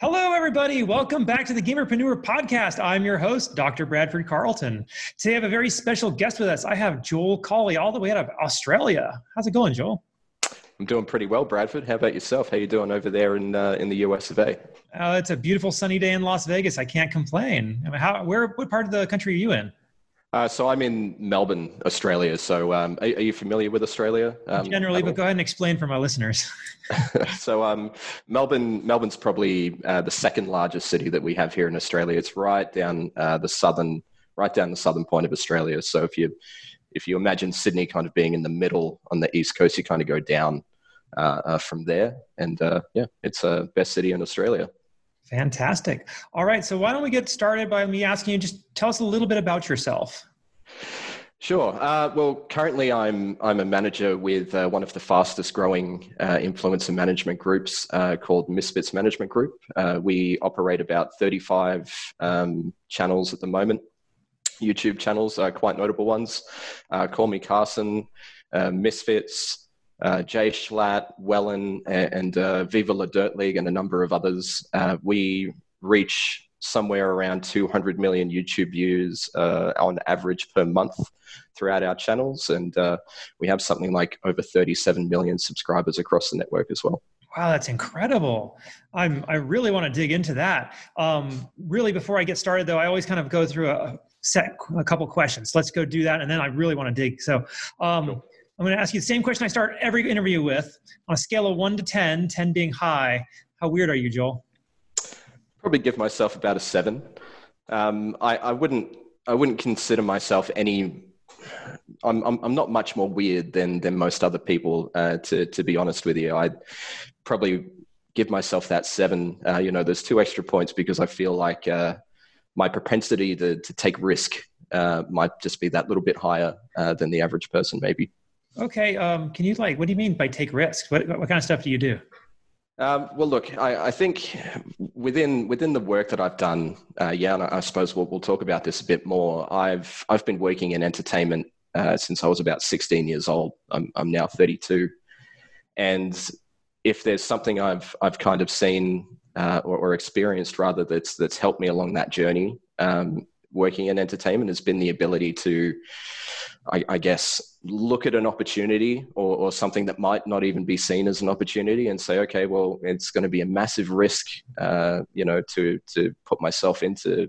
Hello, everybody. Welcome back to the Gamerpreneur podcast. I'm your host, Dr. Bradford Carlton. Today, I have a very special guest with us. I have Joel Collie, all the way out of Australia. How's it going, Joel? I'm doing pretty well, Bradford. How about yourself? How you doing over there in uh, in the US of A? Uh, it's a beautiful sunny day in Las Vegas. I can't complain. I mean, how, where, what part of the country are you in? Uh, so I'm in Melbourne, Australia. So um, are, are, you familiar with Australia? Um, Generally, but go ahead and explain for my listeners. so um, Melbourne, Melbourne's probably uh, the second largest city that we have here in Australia. It's right down uh, the southern, right down the southern point of Australia. So if you if you imagine Sydney kind of being in the middle on the east coast, you kind of go down uh, uh, from there. And uh, yeah, it's a best city in Australia. Fantastic. All right. So why don't we get started by me asking you just tell us a little bit about yourself. Sure. Uh, well, currently I'm I'm a manager with uh, one of the fastest growing uh, influencer management groups uh, called Misfits Management Group. Uh, we operate about 35 um, channels at the moment, YouTube channels, are quite notable ones. Call Me Carson, Misfits, uh, Jay Schlatt, Wellen, and, uh, Viva La Dirt League, and a number of others. Uh, we reach somewhere around 200 million YouTube views uh, on average per month throughout our channels, and uh, we have something like over 37 million subscribers across the network as well. Wow, that's incredible. I'm I really want to dig into that. Um, really, before I get started, though, I always kind of go through a set a couple questions. Let's go do that, and then I really want to dig. So, um, sure I'm going to ask you the same question I start every interview with. On a scale of one to 10, 10 being high, how weird are you, Joel? Probably give myself about a seven. Um, I, I, wouldn't. I wouldn't consider myself any. I'm, I'm, I'm not much more weird than than most other people. Uh, to to be honest with you, I'd probably give myself that seven. Uh, you know, there's two extra points because I feel like uh, my propensity to to take risk uh, might just be that little bit higher uh, than the average person, maybe. Okay. Um, can you like, what do you mean by take risks? What, what kind of stuff do you do? Um, well, look, I, I, think within within the work that I've done, uh, yeah, and I, suppose we'll, we'll, talk about this a bit more. I've I've been working in entertainment uh, since I was about 16 years old. I'm I'm now 32, and if there's something I've I've kind of seen uh, or, or, experienced rather that's that's helped me along that journey, um, working in entertainment has been the ability to I, I guess, look at an opportunity or, or, something that might not even be seen as an opportunity and say, okay, well, it's going to be a massive risk, uh, you know, to to put myself into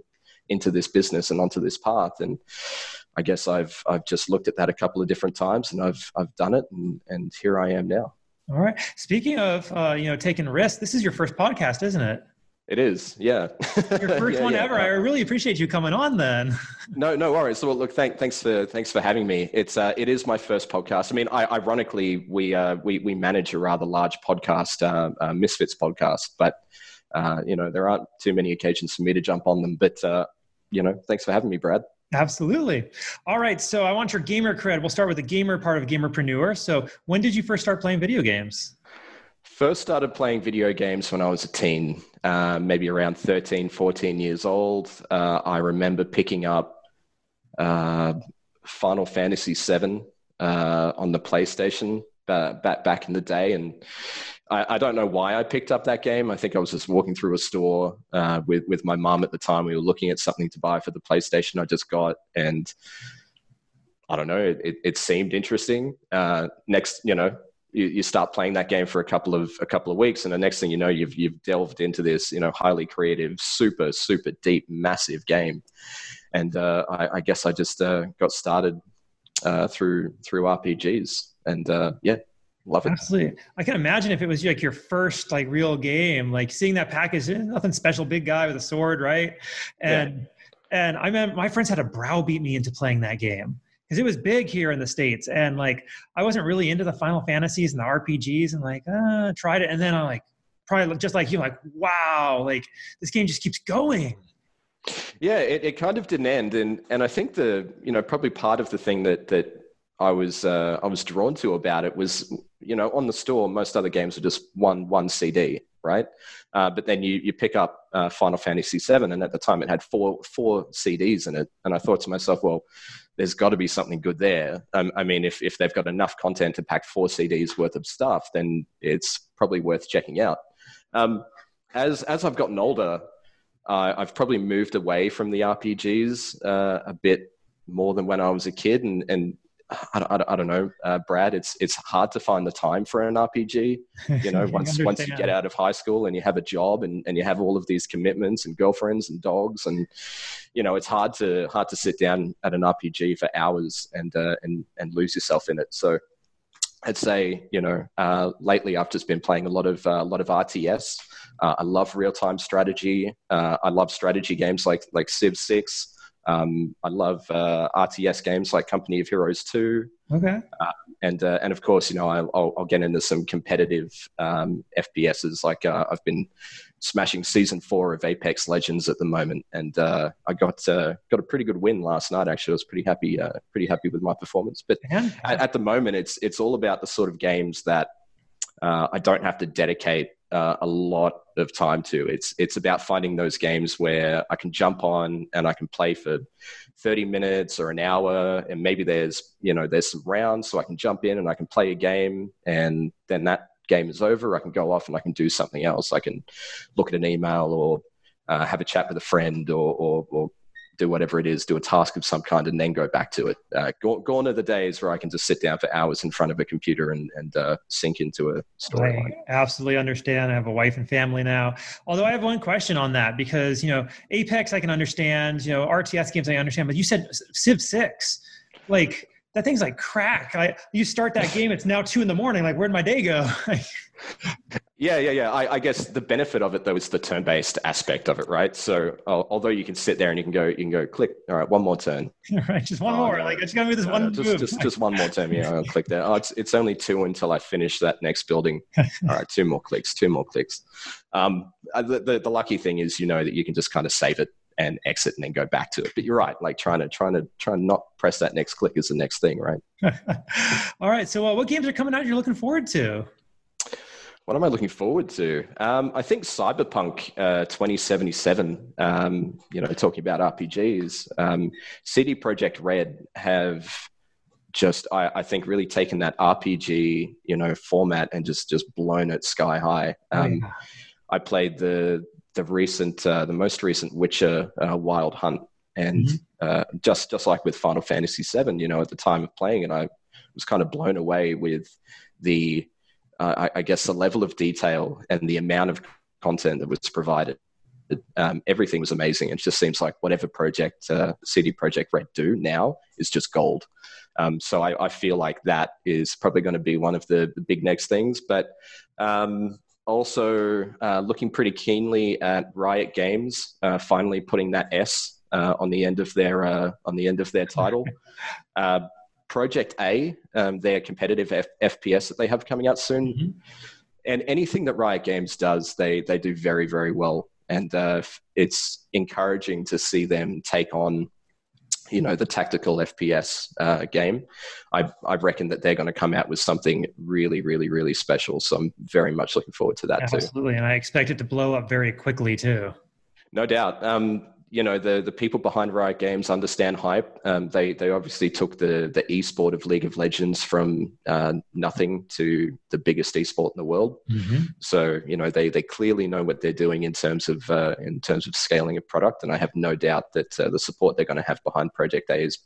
into this business and onto this path. And I guess I've I've just looked at that a couple of different times and I've I've done it and, and here I am now. All right. Speaking of uh, you know taking risks, this is your first podcast, isn't it? It is, yeah. Your first yeah, one yeah. ever. I really appreciate you coming on. Then. no, no worries. So, look, thank, thanks for thanks for having me. It's uh, it is my first podcast. I mean, I, ironically, we uh, we we manage a rather large podcast, uh, uh Misfits podcast, but uh, you know there aren't too many occasions for me to jump on them. But uh, you know, thanks for having me, Brad. Absolutely. All right. So I want your gamer cred. We'll start with the gamer part of Gamerpreneur. So when did you first start playing video games? First started playing video games when I was a teen, uh, maybe around 13, 14 years old. Uh, I remember picking up uh, Final Fantasy VII uh, on the PlayStation back back in the day, and I, I, don't know why I picked up that game. I think I was just walking through a store uh, with with my mom at the time. We were looking at something to buy for the PlayStation I just got, and I don't know. It, it seemed interesting. Uh, next, you know, you, you start playing that game for a couple of a couple of weeks, and the next thing you know, you've you've delved into this you know highly creative, super super deep, massive game. And uh, I, I, guess I just uh, got started uh, through through RPGs, and uh, yeah, love it. Absolutely, I can imagine if it was like your first like real game, like seeing that package, eh, nothing special, big guy with a sword, right? And yeah. and I mean, my friends had to browbeat me into playing that game because it was big here in the states and like i wasn't really into the final fantasies and the rpgs and like uh tried it and then i'm like probably just like you like wow like this game just keeps going. Yeah it, it kind of didn't end and and i think the you know probably part of the thing that that i was uh, i was drawn to about it was you know on the store most other games are just one one cd right? Uh, but then you you pick up uh, final fantasy 7 and at the time it had four four cds in it and i thought to myself well there's got to be something good there. Um, I mean, if, if they've got enough content to pack four CDs worth of stuff, then it's probably worth checking out. Um, as as I've gotten older, uh, I've probably moved away from the RPGs uh, a bit more than when I was a kid, and and I, I, I don't know, uh, Brad. It's it's hard to find the time for an RPG. You know, once once you get out of high school and you have a job and, and you have all of these commitments and girlfriends and dogs and you know, it's hard to hard to sit down at an RPG for hours and uh, and and lose yourself in it. So. I'd say, you know, uh, lately I've just been playing a lot of a uh, lot of RTS. Uh, I love real time strategy. Uh, I love strategy games like like Civ Six. Um, I love uh, RTS games like Company of Heroes 2. Okay. Uh, and uh, and of course, you know, I'll, I'll get into some competitive um, FPSs. Like uh, I've been smashing season four of Apex Legends at the moment, and uh, I got uh, got a pretty good win last night. Actually, I was pretty happy pretty happy with my performance. But at, at, the moment, it's it's all about the sort of games that I don't have to dedicate uh, a lot of time to. It's it's about finding those games where I can jump on and I can play for 30 minutes or an hour, and maybe there's you know there's some rounds, so I can jump in and I can play a game, and then that game is over. I can go off and I can do something else. I can look at an email or uh, have a chat with a friend or, or, or do whatever it is, do a task of some kind, and then go back to it. Uh, gone are the days where I can just sit down for hours in front of a computer and, and uh, sink into a story. I absolutely understand. I have a wife and family now. Although I have one question on that because, you know, Apex I can understand, you know, RTS games I understand, but you said Civ 6. Like, that thing's like crack. I, you start that game, it's now two in the morning. Like, where'd my day go? yeah, yeah, yeah. I, I, guess the benefit of it though is the turn-based aspect of it, right? So, uh, although you can sit there and you can go, you can go, click. All right, one more turn. right, just one oh, more. No. Like, it's gonna be this no, one. No, just, just, just, one more turn. Yeah, I'll click there. Oh, it's it's only two until I finish that next building. All right, two more clicks. Two more clicks. Um, uh, the, the the lucky thing is, you know, that you can just kind of save it and exit and then go back to it. But you're right, like trying to trying to try and not press that next click is the next thing, right? All right. So, uh, what games are coming out? You're looking forward to? What am I looking forward to? Um, I think Cyberpunk uh, 2077. Um, you know, talking about RPGs, um, CD Projekt Red have just I, I, think really taken that RPG you know format and just just blown it sky high. Um, I played the the recent, uh, the most recent Witcher uh, Wild Hunt, and mm-hmm. uh, just just like with Final Fantasy VII, you know, at the time of playing it, I was kind of blown away with the, uh, I, I, guess, the level of detail and the amount of content that was provided. Um, everything was amazing. It just seems like whatever project uh, CD Projekt Red do now is just gold. Um, so I, I, feel like that is probably going to be one of the, the big next things. But um, also uh, looking pretty keenly at Riot Games uh, finally putting that S uh, on the end of their uh, on the end of their title. Uh, Project A, um, their competitive F- FPS that they have coming out soon, mm-hmm. and anything that Riot Games does, they they do very very well, and uh, it's encouraging to see them take on you know the tactical FPS uh, game. I I reckon that they're going to come out with something really, really, really special. So I'm very much looking forward to that Absolutely. too. Absolutely, and I expect it to blow up very quickly too. No doubt. Um, you know the the people behind Riot Games understand hype. Um, they they obviously took the the esport of League of Legends from uh, nothing to the biggest esport in the world. Mm-hmm. So you know they they clearly know what they're doing in terms of uh, in terms of scaling a product, and I have no doubt that uh, the support they're going to have behind Project A is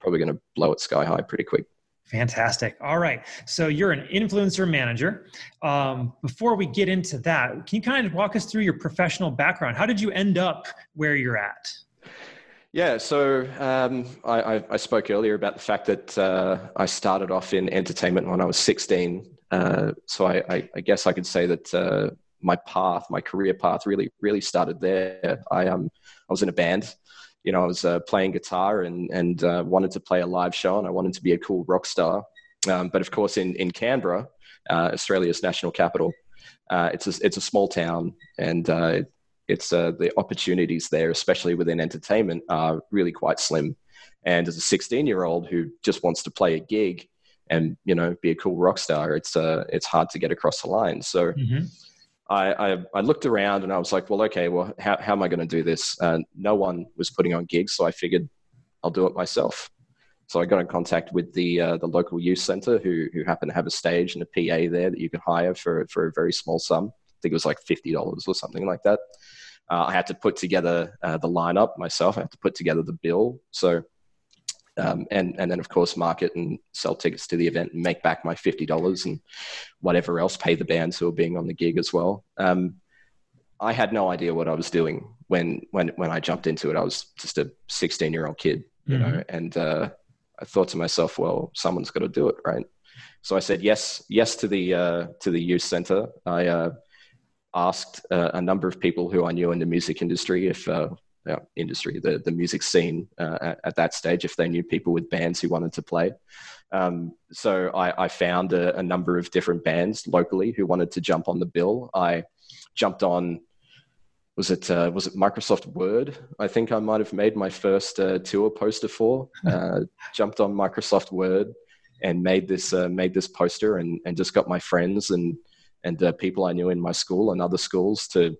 probably going to blow it sky high pretty quick. Fantastic. All right. So you're an influencer manager. Um, before we get into that, can you kind of walk us through your professional background? How did you end up where you're at? Yeah, so um, I, I, spoke earlier about the fact that uh, I started off in entertainment when I was 16. Uh, so I, I, I, guess I could say that uh, my path, my career path, really really started there. I um I was in a band you know, I was uh, playing guitar and, and uh, wanted to play a live show and I wanted to be a cool rock star. Um, but of course, in, in Canberra, uh, Australia's national capital, uh, it's, a, it's a small town and uh, it's uh, the opportunities there, especially within entertainment, are really quite slim. And as a 16 year old who just wants to play a gig and, you know, be a cool rock star, it's, it's hard to get across the line. So, mm-hmm. I, I, I, looked around and I was like, well, okay, well, how, how am I going to do this? Uh, no one was putting on gigs, so I figured I'll do it myself. So I got in contact with the uh, the local youth center who who happened to have a stage and a PA there that you could hire for for a very small sum. I think it was like fifty dollars or something like that. Uh, I had to put together uh, the lineup myself. I had to put together the bill. So, um, and and then of course market and sell tickets to the event and make back my fifty dollars and whatever else. Pay the bands who are being on the gig as well. Um, I had no idea what I was doing when when when I jumped into it. I was just a sixteen year old kid, you mm-hmm. know, and uh, I thought to myself, well, someone's got to do it, right? So I said yes, yes to the uh, to the youth center. I uh, asked uh, a number of people who I knew in the music industry if uh, industry the the music scene uh, at, at, that stage if they knew people with bands who wanted to play. Um, so I, I found a, a, number of different bands locally who wanted to jump on the bill. I jumped on was it uh, was it Microsoft Word? I think I might have made my first uh, tour poster for. Uh, jumped on Microsoft Word and made this uh, made this poster and and just got my friends and and uh, people I knew in my school and other schools to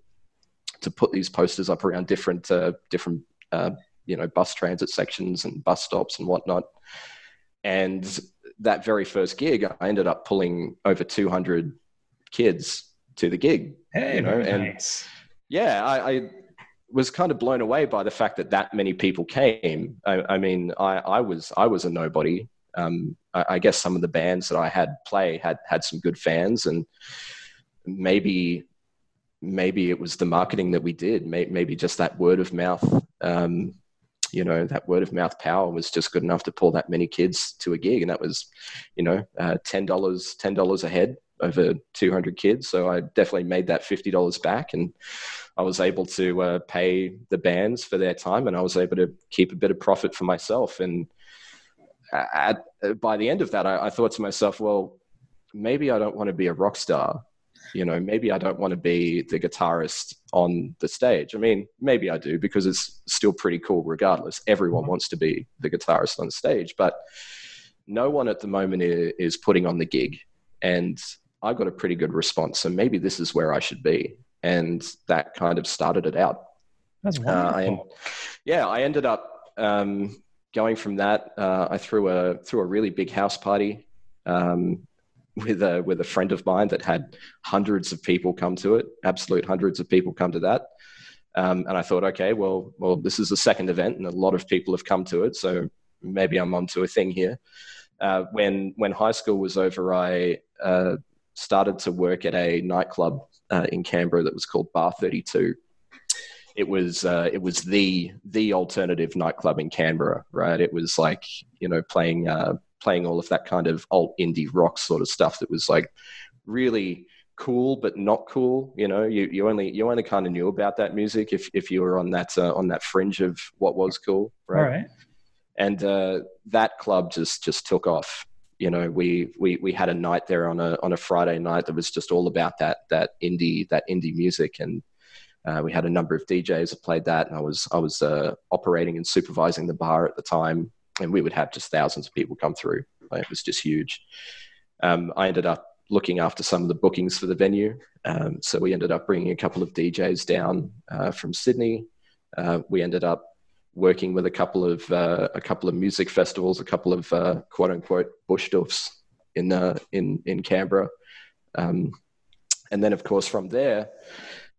to put these posters up around different uh, different you know bus transit sections and bus stops and whatnot. And that very first gig, I ended up pulling over 200 kids to the gig. Hey, you know, and nice yeah, I, I, was kind of blown away by the fact that that many people came. I, I mean, I, I, was I was a nobody. Um, I, I, guess some of the bands that I had play had had some good fans, and maybe maybe it was the marketing that we did. Maybe just that word of mouth. Um, you know, that word of mouth power was just good enough to pull that many kids to a gig, and that was, you know, uh, ten dollars ten dollars a head over 200 kids. So I definitely made that $50 back and I was able to uh, pay the bands for their time and I was able to keep a bit of profit for myself. And at, by the end of that, I, I thought to myself, well, maybe I don't want to be a rock star. You know, maybe I don't want to be the guitarist on the stage. I mean, maybe I do because it's still pretty cool regardless. Everyone wants to be the guitarist on stage, but no one at the moment is putting on the gig. And I got a pretty good response. So maybe this is where I should be. And that kind of started it out. That's wonderful. Uh, I, yeah, I ended up um, going from that. Uh, I threw a threw a really big house party um, with a with a friend of mine that had hundreds of people come to it. Absolute hundreds of people come to that. Um, and I thought, okay, well, well, this is the second event, and a lot of people have come to it, so maybe I'm onto a thing here. Uh, when when high school was over, I uh, started to work at a nightclub uh, in Canberra that was called Bar 32. It was uh, it was the the alternative nightclub in Canberra, right? It was like you know playing uh, playing all of that kind of alt indie rock sort of stuff that was like really cool but not cool. You know, you, you only you only kind of knew about that music if if you were on that uh, on that fringe of what was cool, right? Right. And uh, that club just just took off you know we we we had a night there on a on a Friday night that was just all about that that indie that indie music and uh, we had a number of DJs that played that and I was I was uh, operating and supervising the bar at the time and we would have just thousands of people come through. It was just huge. Um, I ended up looking after some of the bookings for the venue. Um, so we ended up bringing a couple of DJs down uh, from Sydney. Uh, we ended up working with a couple of uh, a couple of music festivals, a couple of uh, quote unquote bush doofs in uh, in in Canberra, um, and then of course from there,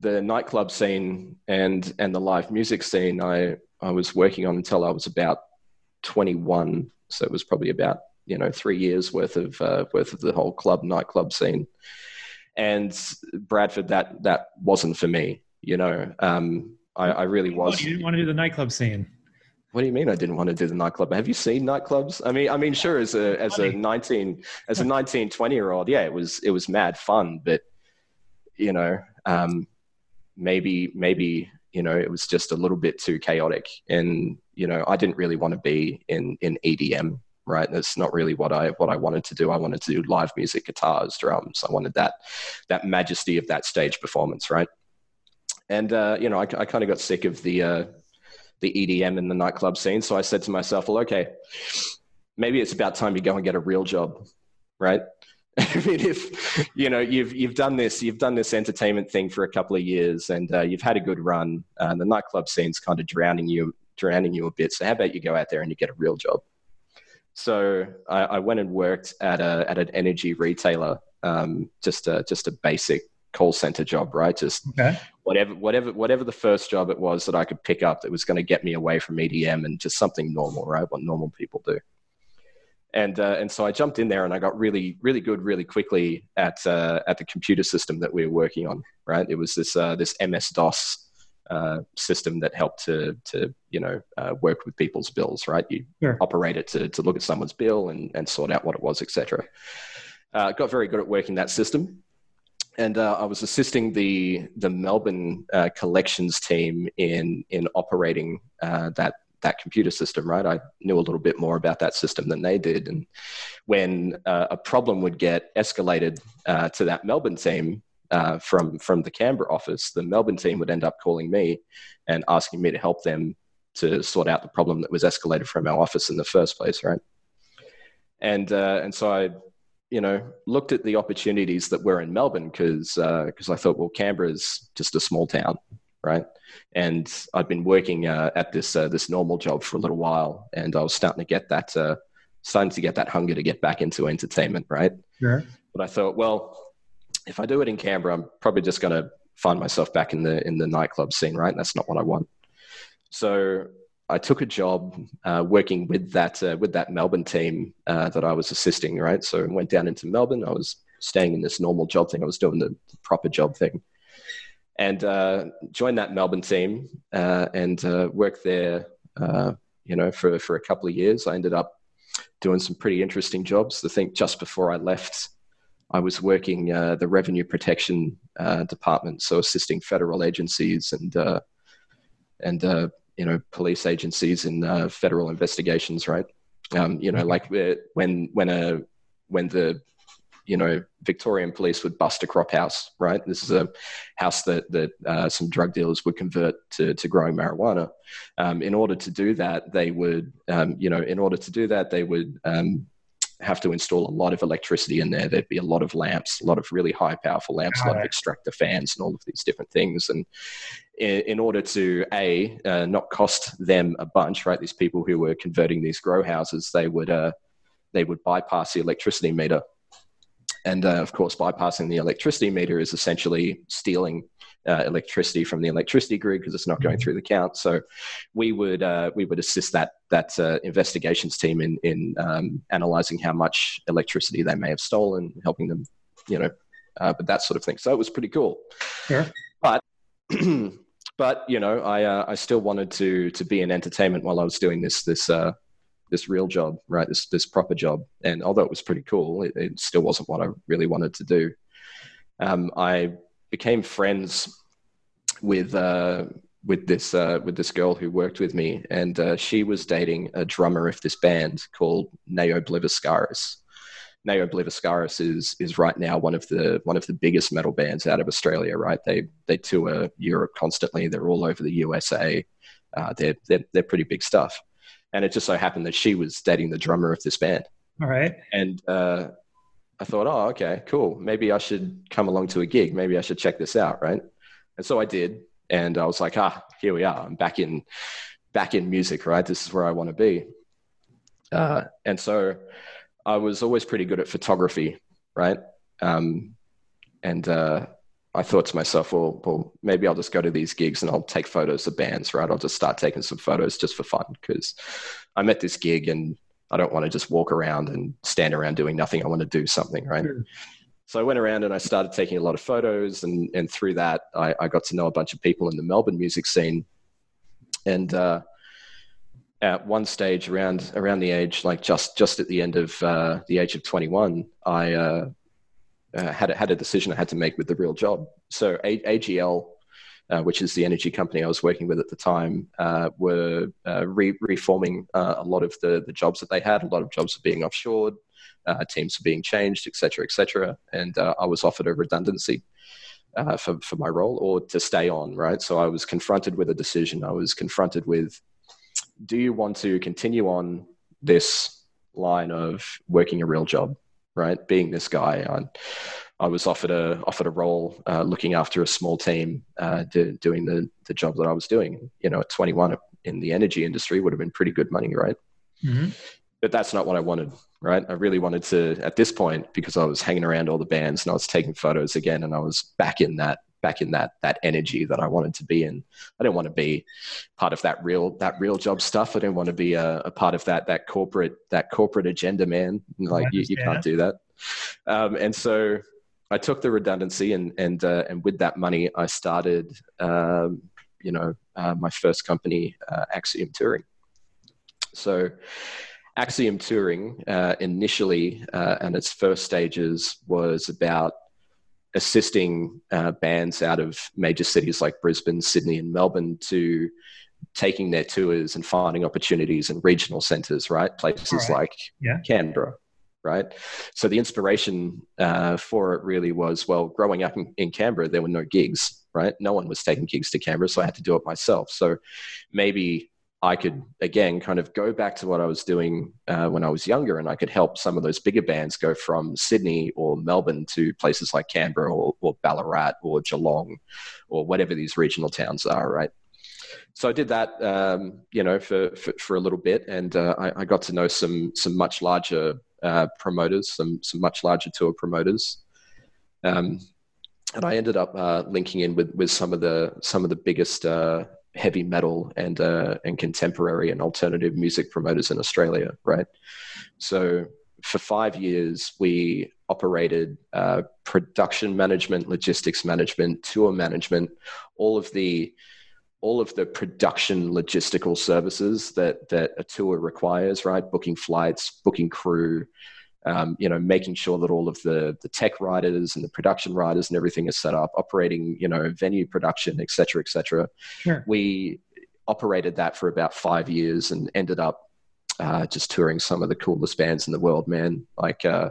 the nightclub scene and and the live music scene I I was working on until I was about twenty one, so it was probably about you know three years worth of uh, worth of the whole club nightclub scene, and Bradford that that wasn't for me, you know. Um, I, I really was. You didn't want to do the nightclub scene. What do you mean I didn't want to do the nightclub? Have you seen nightclubs? I mean, I mean, sure, as a as a nineteen as a 19, 20 year old, yeah, it was it was mad fun, but you know, um, maybe maybe you know it was just a little bit too chaotic, and you know, I didn't really want to be in in EDM. Right, that's not really what I what I wanted to do. I wanted to do live music, guitars, drums. I wanted that that majesty of that stage performance. Right, and uh, you know, I, I kind of got sick of the uh, the EDM and the nightclub scene. So I said to myself, well, okay, maybe it's about time you go and get a real job, right? I mean, if you know you've you've done this, you've done this entertainment thing for a couple of years, and uh, you've had a good run. Uh, the nightclub scene's kind of drowning you, drowning you a bit. So how about you go out there and you get a real job? So I, I went and worked at a at an energy retailer, um, just a just a basic call center job, right? Just okay. whatever, whatever, whatever the first job it was that I could pick up that was going to get me away from EDM and just something normal, right? What normal people do. And uh, and so I jumped in there and I got really really good really quickly at uh, at the computer system that we were working on. Right, it was this uh, this MS DOS uh, system that helped to to you know uh, work with people's bills. Right, you sure. operate it to to look at someone's bill and and sort out what it was, etc. Uh, got very good at working that system and uh, I was assisting the the Melbourne uh, collections team in in operating uh, that that computer system. Right, I knew a little bit more about that system than they did, and when uh, a problem would get escalated uh, to that Melbourne team. Uh, from from the Canberra office, the Melbourne team would end up calling me and asking me to help them to sort out the problem that was escalated from our office in the first place, right? And and so I you know, looked at the opportunities that were in Melbourne because because uh, I thought, well, Canberra is just a small town, right? And I'd been working uh, at this uh, this normal job for a little while, and I was starting to get that uh, starting to get that hunger to get back into entertainment, right? Sure. But I thought, well, if I do it in Canberra, I'm probably just going to find myself back in the in the nightclub scene, right? And that's not what I want. So I took a job uh, working with that uh, with that Melbourne team uh, that I was assisting. Right, so I went down into Melbourne. I was staying in this normal job thing. I was doing the proper job thing, and uh, joined that Melbourne team uh, and uh, worked there. you know, for for a couple of years, I ended up doing some pretty interesting jobs. I think just before I left, I was working the revenue protection department, so assisting federal agencies and and you know police agencies uh, federal investigations, right? Um, you know, like uh, when when a when the you know Victorian police would bust a crop house, right? This is a house that that uh, some drug dealers would convert to to growing marijuana. Um, in order to do that, they would um, you know in order to do that they would um, have to install a lot of electricity in there. There'd be a lot of lamps, a lot of really high powerful lamps, a lot of extractor fans, and all of these different things. And in, in order to a uh, not cost them a bunch, right? These people who were converting these grow houses, they would uh, they would bypass the electricity meter. And uh, of course, bypassing the electricity meter is essentially stealing uh, electricity from the electricity grid because it's not going mm-hmm. through the count. So we would uh, we would assist that that uh, investigations team in in um, analyzing how much electricity they may have stolen, helping them, you know, uh, but that sort of thing. So it was pretty cool. Yeah. But but you know, I uh, I still wanted to to be in entertainment while I was doing this this uh, this real job, right? This this proper job. And although it was pretty cool, it, it still wasn't what I really wanted to do. Um, I became friends with uh, with this uh, with this girl who worked with me, and uh, she was dating a drummer of this band called Ne Obliviscaris. Ne Obliviscaris is is right now one of the one of the biggest metal bands out of Australia. Right, they they tour Europe constantly. They're all over the USA. Uh, they're, they're they're pretty big stuff. And it just so happened that she was dating the drummer of this band. All right. And uh, I thought, oh, okay, cool. Maybe I should come along to a gig. Maybe I should check this out, right? And so I did, and I was like, ah, here we are. I'm back in, back in music, right? This is where I want to be. Uh, and so I was always pretty good at photography, right? Um, and uh, I thought to myself, well, well, maybe I'll just go to these gigs and I'll take photos of bands, right? I'll just start taking some photos just for fun because I'm at this gig and I don't want to just walk around and stand around doing nothing. I want to do something, right? Sure. So I went around and I started taking a lot of photos, and and through that, I, I got to know a bunch of people in the Melbourne music scene. And uh, at one stage, around around the age like just just at the end of uh, the age of 21, I uh, uh had a, had a decision I had to make with the real job. So a- AGL uh, which is the energy company I was working with at the time, uh, were uh, re- reforming uh, a lot of the, the jobs that they had. A lot of jobs were being offshored, uh, teams were being changed, etc., etc. And I was offered a redundancy for, for my role or to stay on, right? So I was confronted with a decision. I was confronted with do you want to continue on this line of working a real job, right? Being this guy on I was offered a offered a role uh, looking after a small team, uh, do, doing the the job that I was doing. You know, at 21 in the energy industry would have been pretty good money, right? Mm-hmm. but that's not what I wanted, right? I really wanted to, at this point, because I was hanging around all the bands and I was taking photos again, and I was back in that back in that that energy that I wanted to be in. I didn't want to be part of that real that real job stuff. I didn't want to be a, a part of that that corporate that corporate agenda, man. Like you, you, can't do that. Um, and so I took the redundancy, and and uh, and with that money, I started, um, you know, uh, my first company, uh, Axiom Touring. So. Axiom Touring uh, initially, uh, and its first stages was about assisting uh, bands out of major cities like Brisbane, Sydney, and Melbourne to taking their tours and finding opportunities in regional centres, right? Places right. like yeah. Canberra, right? So the inspiration uh, for it really was well, growing up in, in, Canberra, there were no gigs, right? No one was taking gigs to Canberra, so I had to do it myself. So maybe I could again kind of go back to what I was doing uh, when I was younger, and I could help some of those bigger bands go from Sydney or Melbourne to places like Canberra or, or Ballarat or Geelong or whatever these regional towns are, right? So I did that, um, you know, for, for, for a little bit, and uh, I, I, got to know some some much larger uh, promoters, some some much larger tour promoters. Um, and I ended up uh, linking in with, with some of the some of the biggest uh, heavy metal and uh, and contemporary and alternative music promoters in Australia, right? So for five years, we operated uh, production management, logistics management, tour management, all of the all of the production logistical services that that a tour requires, right? Booking flights, booking crew, um, you know, making sure that all of the the tech writers and the production writers and everything is set up, operating, you know, venue production, et cetera, et cetera. Sure. We operated that for about five years and ended up uh, just touring some of the coolest bands in the world, man. Like uh,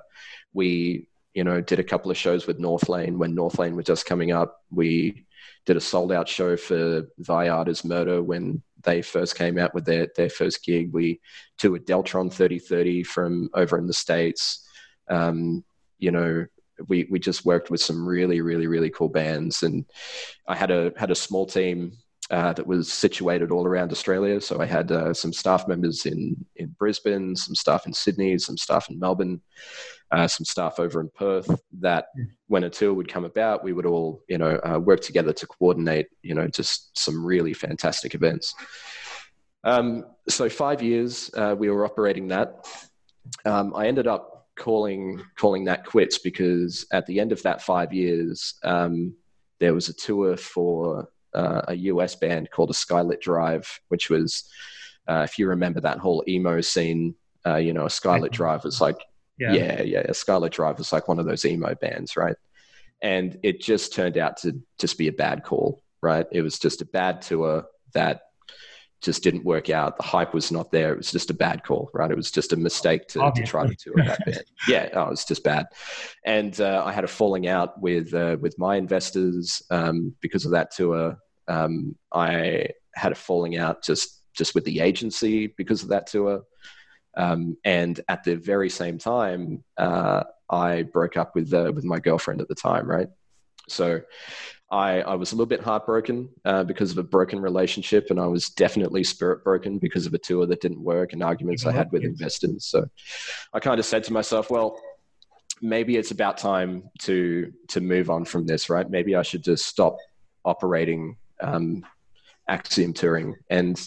we, you know, did a couple of shows with Northlane when Northlane was just coming up. We did a sold out show for Thy Art Is Murder when they first came out with their, their first gig. We toured Deltron 3030 from over in the States. Um, you know, we, we just worked with some really, really, really cool bands. And I had a, had a small team uh, that was situated all around Australia. So I had uh, some staff members in, in Brisbane, some staff in Sydney, some staff in Melbourne uh, some staff over in Perth that when a tour would come about, we would all, you know, uh, work together to coordinate, you know, just some really fantastic events. Um, so five years uh, we were operating that. Um, I ended up calling calling that quits because at the end of that five years, um, there was a tour for uh, a US band called a Skylit Drive, which was, uh, if you remember that whole emo scene, uh, you know, a Skylit Drive was like yeah. yeah, yeah. Skylit Drive was like one of those emo bands, right? And it just turned out to just be a bad call, right? It was just a bad tour that just didn't work out. The hype was not there. It was just a bad call, right? It was just a mistake to, to try to tour that band. Yeah, oh, it was just bad. And uh, I had a falling out with uh, with my investors um, because of that tour. Um, I had a falling out just just with the agency because of that tour. Um, and at the very same time, uh, I broke up with uh, with my girlfriend at the time, right? So I, I was a little bit heartbroken uh, because of a broken relationship, and I was definitely spirit broken because of a tour that didn't work and arguments I had with investors. So I kind of said to myself, well, maybe it's about time to to move on from this, right? Maybe I should just stop operating um, Axiom Touring. And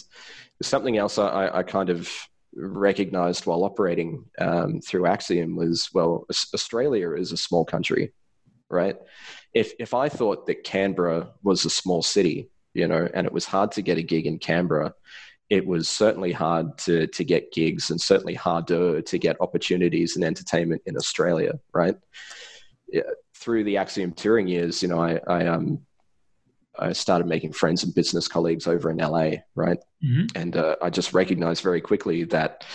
something else I, I kind of recognized while operating um, through Axiom was well, Australia is a small country, right? If if I thought that Canberra was a small city, you know, and it was hard to get a gig in Canberra, it was certainly hard to to get gigs and certainly harder to get opportunities and entertainment in Australia, right? Yeah, through the Axiom touring years, you know, I, I um I started making friends and business colleagues over in LA, right? Mm-hmm. And uh, I just recognized very quickly that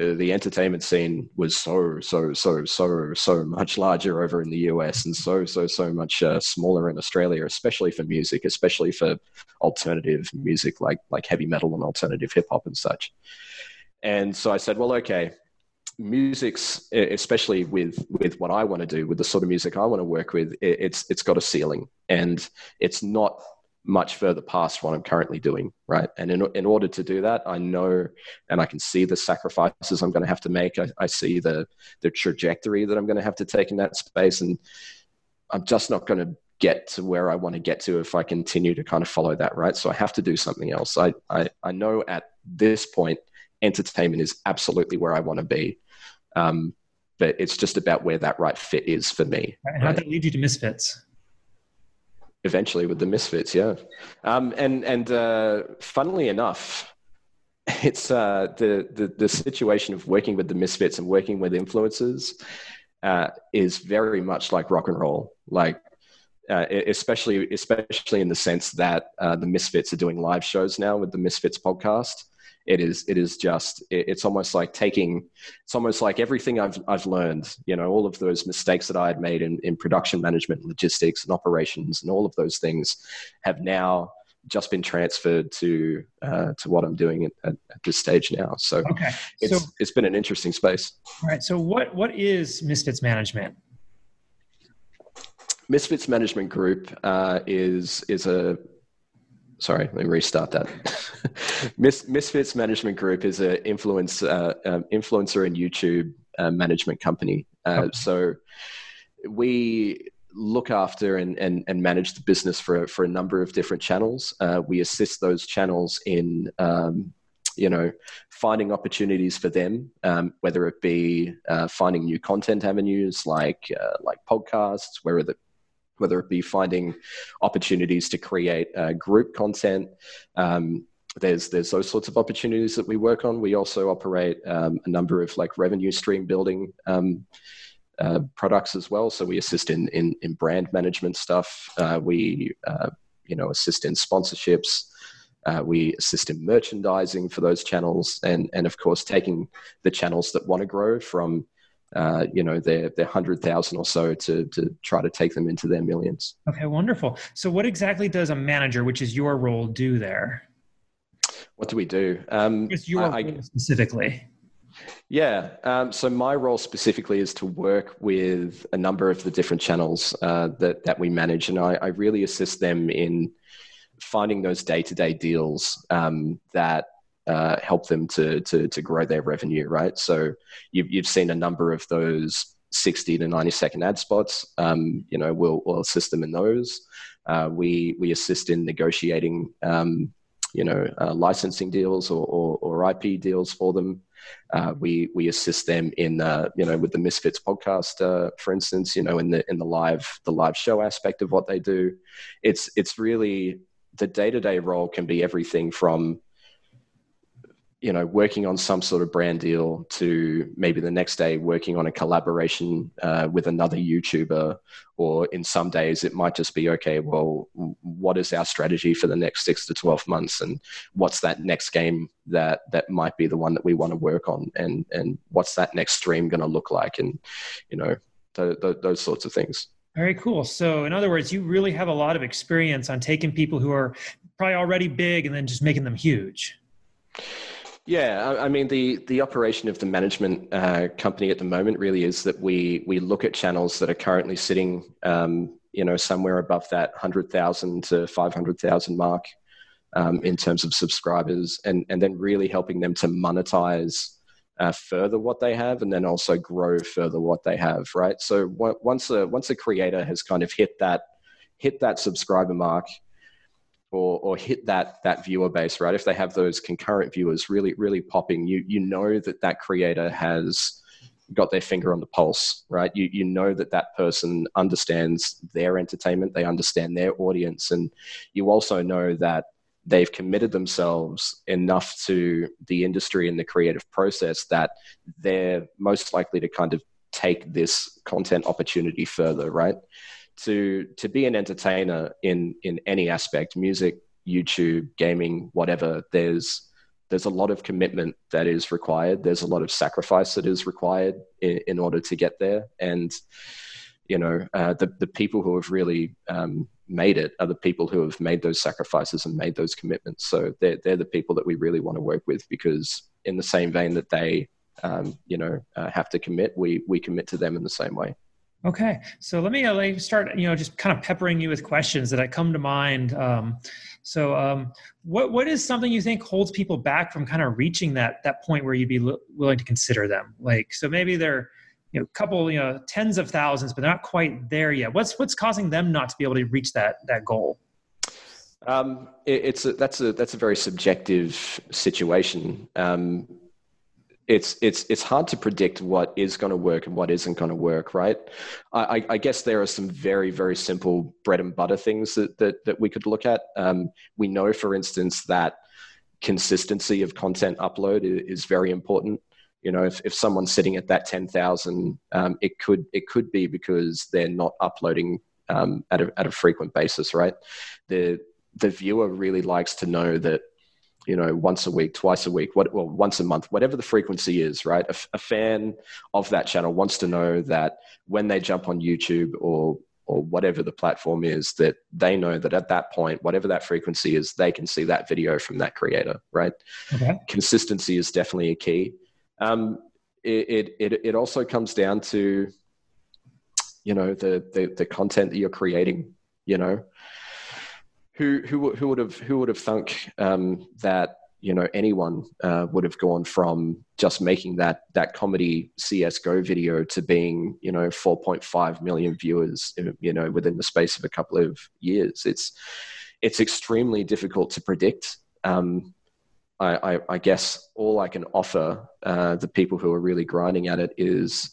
uh, the entertainment scene was so, so, so, so, so much larger over in the US and so, so, so much uh, smaller in Australia, especially for music, especially for alternative music like like heavy metal and alternative hip hop and such. And so I said, well, okay, music's especially with with what I want to do with the sort of music I want to work with it's it's got a ceiling and it's not much further past what I'm currently doing, right? And in, in order to do that, I know and I can see the sacrifices I'm going to have to make. I, I see the the trajectory that I'm going to have to take in that space, and I'm just not going to get to where I want to get to if I continue to kind of follow that, right? So I have to do something else. I I, I know at this point, entertainment is absolutely where I want to be. Um, but it's just about where that right fit is for me. Right? that lead you to Misfits? eventually with the Misfits, yeah. Um, and and uh, funnily enough, it's uh, the, the the situation of working with the Misfits and working with influencers uh, is very much like rock and roll. Like uh, especially especially in the sense that uh, the Misfits are doing live shows now with the Misfits podcast, it is it is just it's almost like taking it's almost like everything I've I've learned, you know, all of those mistakes that I had made in, in production management, logistics, and operations, and all of those things have now just been transferred to uh, to what I'm doing at, at, this stage now. So okay. it's so, it's been an interesting space. All right. So what what is Misfits Management? Misfits Management Group uh, is is a sorry, let me restart that. Mis- Misfits Management Group is an influence, uh, um, influencer and YouTube uh, management company. Uh, okay. So we look after and, and, and manage the business for, for a number of different channels. Uh, we assist those channels in, um, you know, finding opportunities for them, um, whether it be uh, finding new content avenues like uh, like podcasts, whether the whether it be finding opportunities to create uh, group content. Um, there's there's those sorts of opportunities that we work on. We also operate um, a number of like revenue stream building um, uh, products as well. So we assist in in, in brand management stuff. Uh, we uh, you know assist in sponsorships. Uh, we assist in merchandising for those channels, and and of course taking the channels that want to grow from uh, you know their their hundred thousand or so to to try to take them into their millions. Okay, wonderful. So, what exactly does a manager, which is your role, do there? What do we do? Um, it's your I, role specifically. Yeah. Um, so my role specifically is to work with a number of the different channels uh, that that we manage, and I, I, really assist them in finding those day to day deals um, that uh, help them to, to, to grow their revenue, right? So you've, you've seen a number of those 60 to 90 second ad spots. Um, you know, we'll, we'll assist them in those. Uh, we, we assist in negotiating, um, you know, uh, licensing deals or, or, or, IP deals for them. Uh, we we assist them in uh, you know with the Misfits podcast, for instance, you know in the in the live the live show aspect of what they do. It's it's really the day to day role can be everything from you know working on some sort of brand deal to maybe the next day working on a collaboration uh, with another youtuber or in some days it might just be okay well what is our strategy for the next six to 12 months and what's that next game that that might be the one that we want to work on and and what's that next stream going to look like and you know th- th- those sorts of things very cool. So, in other words, you really have a lot of experience on taking people who are probably already big and then just making them huge. Yeah, I, mean the the operation of the management uh, company at the moment really is that we we look at channels that are currently sitting, um, you know, somewhere above that hundred thousand to five hundred thousand mark um, in terms of subscribers, and and then really helping them to monetize uh, further what they have, and then also grow further what they have. Right. So once a once a creator has kind of hit that hit that subscriber mark or, or hit that that viewer base right? If they have those concurrent viewers really really popping you you know that that creator has got their finger on the pulse right? You you know that that person understands their entertainment they understand their audience and you also know that they've committed themselves enough to the industry and the creative process that they're most likely to kind of take this content opportunity further right to to be an entertainer in in any aspect music youtube gaming whatever there's there's a lot of commitment that is required. There's a lot of sacrifice that is required in, in order to get there. And you know uh, the, the people who have really um, made it are the people who have made those sacrifices and made those commitments. So they're, they're the people that we really want to work with because in the same vein that they um, you know uh, have to commit we we commit to them in the same way Okay, so let me uh, start. You know, just kind of peppering you with questions that I come to mind. Um, so, um, what what is something you think holds people back from kind of reaching that that point where you'd be willing to consider them? Like, so maybe they're you know, a couple, you know, tens of thousands, but they're not quite there yet. What's what's causing them not to be able to reach that that goal? Um, it, it's a, that's a that's a very subjective situation. Um, it's it's it's hard to predict what is going to work and what isn't going to work, right? I, I, guess there are some very very simple bread and butter things that that, that we could look at. Um, we know, for instance, that consistency of content upload is, very important. You know, if, if someone's sitting at that ten thousand, um, it could it could be because they're not uploading um, at a at a frequent basis, right? The the viewer really likes to know that you know once a week twice a week what well once a month whatever the frequency is right? A, a, fan of that channel wants to know that when they jump on youtube or or whatever the platform is that they know that at that point whatever that frequency is they can see that video from that creator right? Okay. consistency is definitely a key. Um, it, it it also comes down to you know the, the the content that you're creating you know who who who would have who would have thunk um, that you know anyone uh, would have gone from just making that that comedy CS:GO video to being you know 4.5 million viewers you know within the space of a couple of years. It's it's extremely difficult to predict. Um, I, I, I, guess all I can offer uh, the people who are really grinding at it is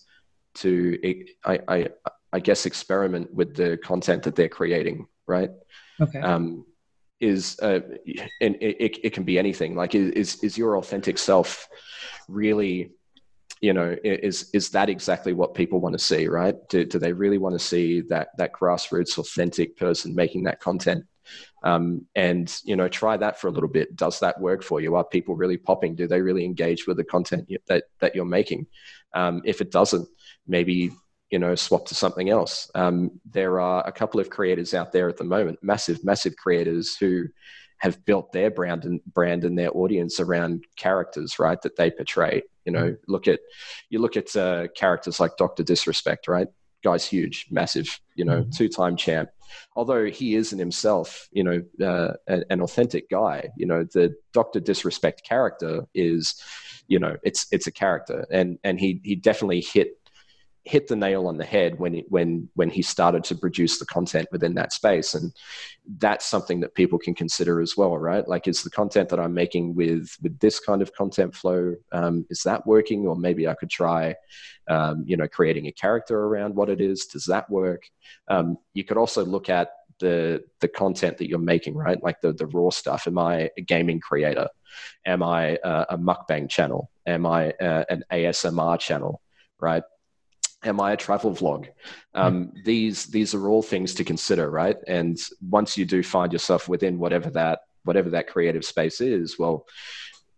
to I, I, I guess experiment with the content that they're creating, right? Okay. Um, is uh, and it, it can be anything. Like is is your authentic self really you know is is that exactly what people want to see right? Do, do they really want to see that that grassroots authentic person making that content? Um, and you know try that for a little bit. Does that work for you? Are people really popping? Do they really engage with the content that that you're making? Um, if it doesn't maybe you know swap to something else. Um, there are a couple of creators out there at the moment massive massive creators who have built their brand and brand and their audience around characters right that they portray. You know look at you look at uh, characters like dr disrespect right? Guy's huge massive you know mm-hmm. two-time champ. Although he is in himself you know uh, an, an authentic guy you know the dr disrespect character is you know it's it's a character. And and he he definitely hit hit the nail on the head when he, when when he started to produce the content within that space. And that's something that people can consider as well right? Like is the content that i'm making with with this kind of content flow um, is that working? Or maybe i could try um, you know creating a character around what it is. Does that work? Um, you could also look at the the content that you're making right? Like the the raw stuff. Am i a gaming creator? Am i a, a mukbang channel? Am i uh, an asmr channel right am I a travel vlog? Um, mm. These these are all things to consider, right? And once you do find yourself within whatever that whatever that creative space is, well,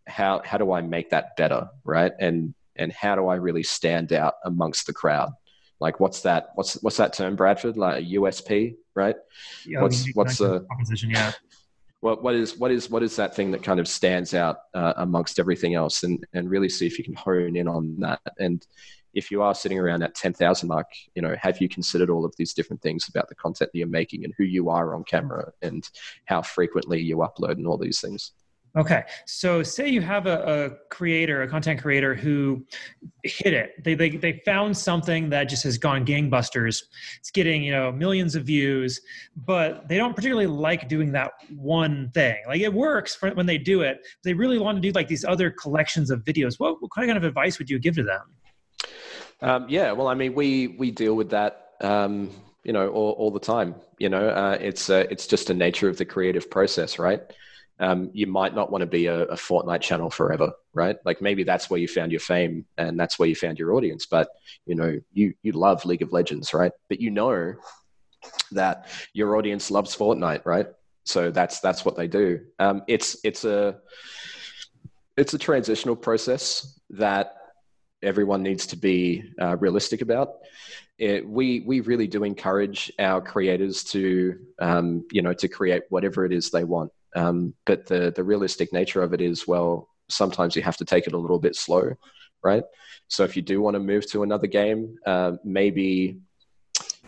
how how do I make that better, right? And and how do I really stand out amongst the crowd? Like what's that? What's what's that term, Bradford? Like a USP, right? Yeah, what's what's the proposition? Yeah. What, what is what is what is that thing that kind of stands out uh, amongst everything else and and really see if you can hone in on that and if you are sitting around that 10,000 mark, you know, have you considered all of these different things about the content that you're making and who you are on camera and how frequently you upload and all these things? Okay, so say you have a, a, creator, a content creator who hit it. They, they they found something that just has gone gangbusters. It's getting you know millions of views, but they don't particularly like doing that one thing. Like it works for when they do it. They really want to do like these other collections of videos. What, what kind of advice would you give to them? Um, yeah, well, I mean, we we deal with that, um, you know, all, all the time. You know, uh, it's uh, it's just a nature of the creative process, right? Um, you might not want to be a, a Fortnite channel forever, right? Like maybe that's where you found your fame and that's where you found your audience. But you know, you you love League of Legends, right? But you know that your audience loves Fortnite, right? So that's that's what they do. Um, it's it's a it's a transitional process that everyone needs to be uh, realistic about. It, we we really do encourage our creators to um, you know to create whatever it is they want. Um, but the the realistic nature of it is well sometimes you have to take it a little bit slow, right? So if you do want to move to another game, uh, maybe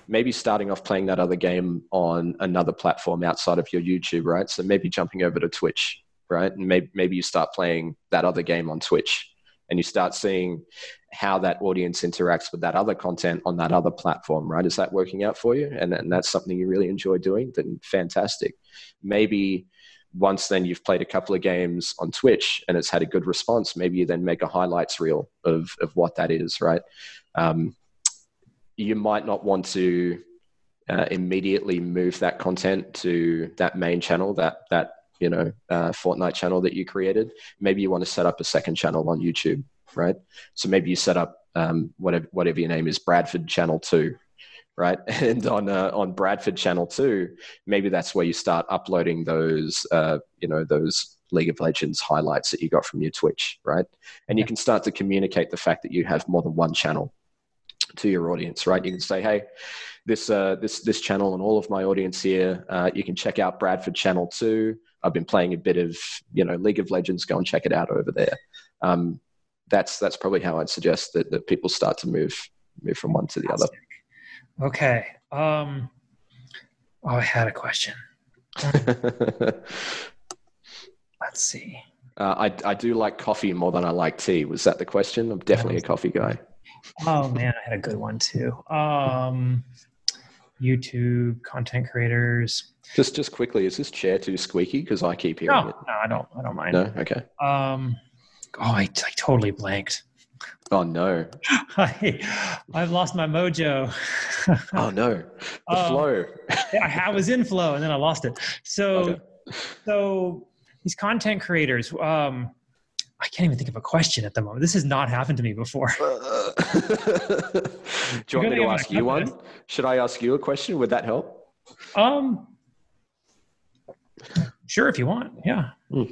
maybe starting off playing that other game on another platform outside of your YouTube, right? So maybe jumping over to Twitch, right? And maybe maybe you start playing that other game on Twitch and you start seeing how that audience interacts with that other content on that other platform, right? Is that working out for you? And, and that's something you really enjoy doing, then fantastic. Maybe once then you've played a couple of games on Twitch and it's had a good response, maybe you then make a highlights reel of, of what that is, right? Um, you might not want to uh, immediately move that content to that main channel, that that you know uh, Fortnite channel that you created. Maybe you want to set up a second channel on YouTube, right? So maybe you set up um, whatever whatever your name is, Bradford Channel Two, right? And on uh, on Bradford Channel Two, maybe that's where you start uploading those uh, you know those League of Legends highlights that you got from your Twitch, right? And you can start to communicate the fact that you have more than one channel to your audience, right? You can say, hey, this uh, this this channel and all of my audience here, uh, you can check out Bradford Channel Two. I've been playing a bit of you know League of Legends. Go and check it out over there. Um, that's that's probably how I'd suggest that, that people start to move move from one to the other. Okay. Um, oh, I had a question. Let's see. Uh, I I do like coffee more than I like tea. Was that the question? I'm definitely a coffee guy. Oh man, I had a good one too. Um, YouTube content creators. Just just quickly, is this chair too squeaky? Because I keep hearing no, it. No, I don't. I don't mind. No, okay. Um, oh, I, I totally blanked. Oh no! I I've lost my mojo. oh no! The um, flow. yeah, I was in flow and then I lost it. So, okay. so these content creators. Um, I can't even think of a question at the moment. This has not happened to me before. Uh, do you want me to ask you one? Should I ask you a question? Would that help? Um, sure, if you want. Yeah. Hmm.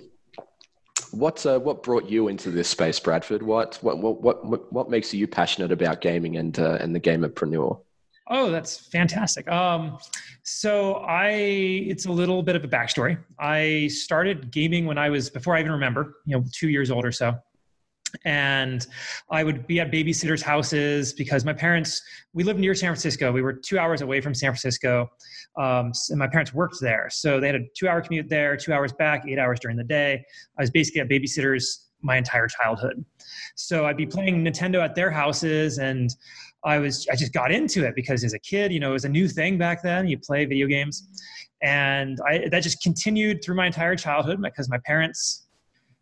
What uh, what brought you into this space, Bradford? What what what what what makes you passionate about gaming and uh, and the gamerpreneur? Oh, that's fantastic. Um, so I, it's a little bit of a backstory. I started gaming when I was before I even remember, you know, two years old or so. And I would be at babysitters' houses because my parents, we lived near San Francisco. We were two hours away from San Francisco. Um, and my parents worked there. So they had a two hour commute there, two hours back, eight hours during the day. I was basically at babysitters my entire childhood. So I'd be playing Nintendo at their houses and I was I just got into it because as a kid, you know, it was a new thing back then. You play video games, and I that just continued through my entire childhood because my parents,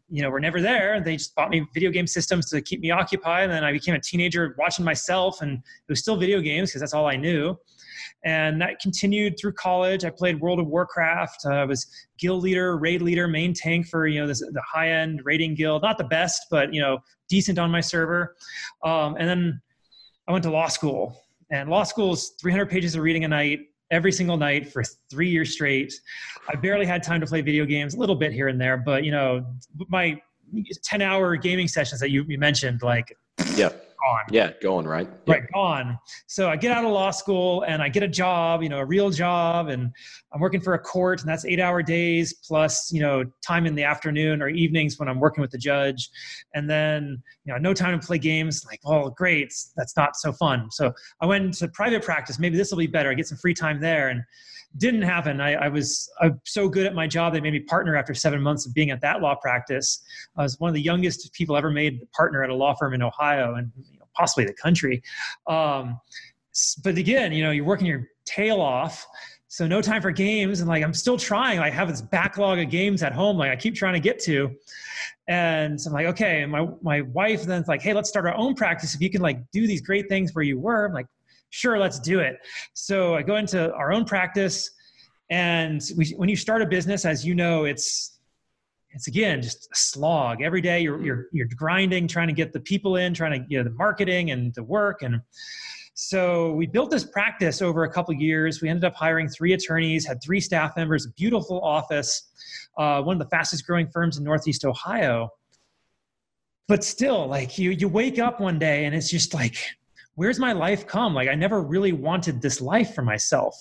you know, were never there. They just bought me video game systems to keep me occupied. And then I became a teenager watching myself, and it was still video games because that's all I knew. And that continued through college. I played World of Warcraft. I was guild leader, raid leader, main tank for you know this, the high end raiding guild. Not the best, but you know decent on my server. Um, and then I went to law school, and law school is 300 pages of reading a night every single night for three years straight. I barely had time to play video games, a little bit here and there, but you know, my 10 hour gaming sessions that you, you mentioned, like, yeah gone. Yeah, going right? Right, gone. So I get out of law school and I get a job, you know, a real job, and I'm working for a court, and that's eight hour days plus, you know, time in the afternoon or evenings when I'm working with the judge. And then, you know, no time to play games. Like, oh, great, that's not so fun. So I went into private practice. Maybe this will be better. I get some free time there. And didn't happen. I, I was I'm so good at my job they made me partner after seven months of being at that law practice. I was one of the youngest people ever made partner at a law firm in Ohio and you know, possibly the country. Um, but again, you know, you're working your tail off. So no time for games, and like I'm still trying. I have this backlog of games at home, like I keep trying to get to, and so I'm like, okay. And my my wife then's like, hey, let's start our own practice. If you can like do these great things where you were, I'm like, sure, let's do it. So I go into our own practice, and we, when you start a business, as you know, it's it's again just a slog. Every day you're you're you're grinding, trying to get the people in, trying to you know the marketing and the work and. So we built this practice over a couple years. We ended up hiring three attorneys, had three staff members, beautiful office, uh, one of the fastest growing firms in Northeast Ohio. But still, like you, you wake up one day and it's just like where's my life come? Like I never really wanted this life for myself.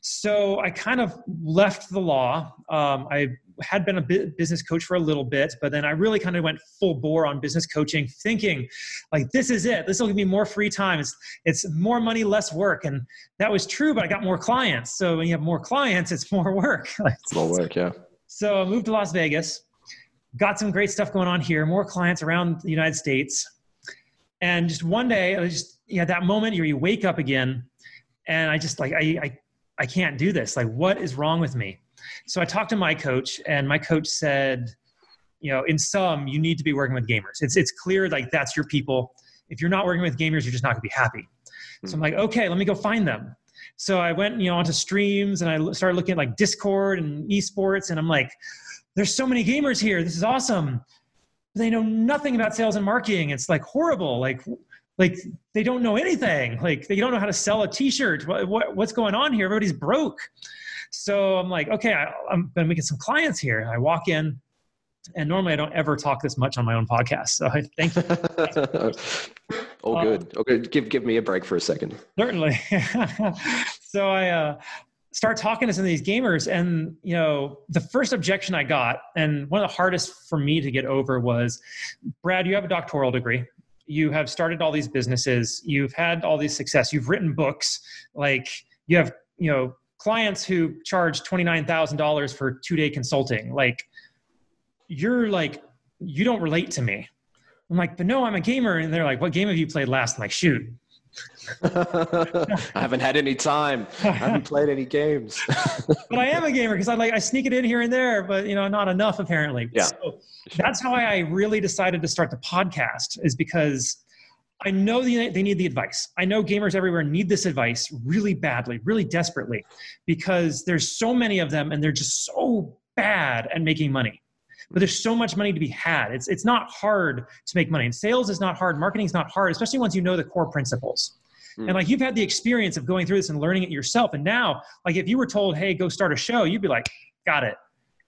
So I kind of left the law. Um, I had been a business coach for a little bit, but then I really kind of went full bore on business coaching, thinking like this is it. This will give me more free time. It's it's more money, less work, and that was true. But I got more clients. So when you have more clients, it's more work. more work, yeah. So I moved to Las Vegas, got some great stuff going on here, more clients around the United States, and just one day, I was just yeah, that moment where you wake up again, and I just like I I I can't do this. Like, what is wrong with me? So I talked to my coach, and my coach said, you know, in sum, you need to be working with gamers. It's it's clear like that's your people. If you're not working with gamers, you're just not going to be happy. So I'm hmm. like, okay, let me go find them. So I went, you know, onto streams and I started looking at like Discord and esports, and I'm like, there's so many gamers here. This is awesome. They know nothing about sales and marketing. It's like horrible. Like like they don't know anything. Like they don't know how to sell a t-shirt. What, what, what's going on here? Everybody's broke. So i'm like okay I, i'm going to make some clients here. I walk in and normally i don't ever talk this much on my own podcast so i thank you. All good. Uh, okay give, give me a break for a second. Certainly. So i uh, start talking to some of these gamers and you know the first objection i got and one of the hardest for me to get over was brad you have a doctoral degree you have started all these businesses you've had all these success you've written books like you have you know clients who charge $29000 for two day consulting like you're like you don't relate to me. I'm like but no i'm a gamer. And they're like what game have you played last? I'm like shoot I haven't had any time. I haven't played any games. but I am a gamer because I like I sneak it in here and there, but you know, not enough apparently. Yeah. So that's how I really decided to start the podcast is because I know they need the advice. I know gamers everywhere need this advice really badly, really desperately, because there's so many of them and they're just so bad at making money. But there's so much money to be had. It's it's not hard to make money. And sales is not hard. Marketing is not hard, especially once you know the core principles. Mm. And like you've had the experience of going through this and learning it yourself. And now, like if you were told, hey, go start a show, you'd be like, got it.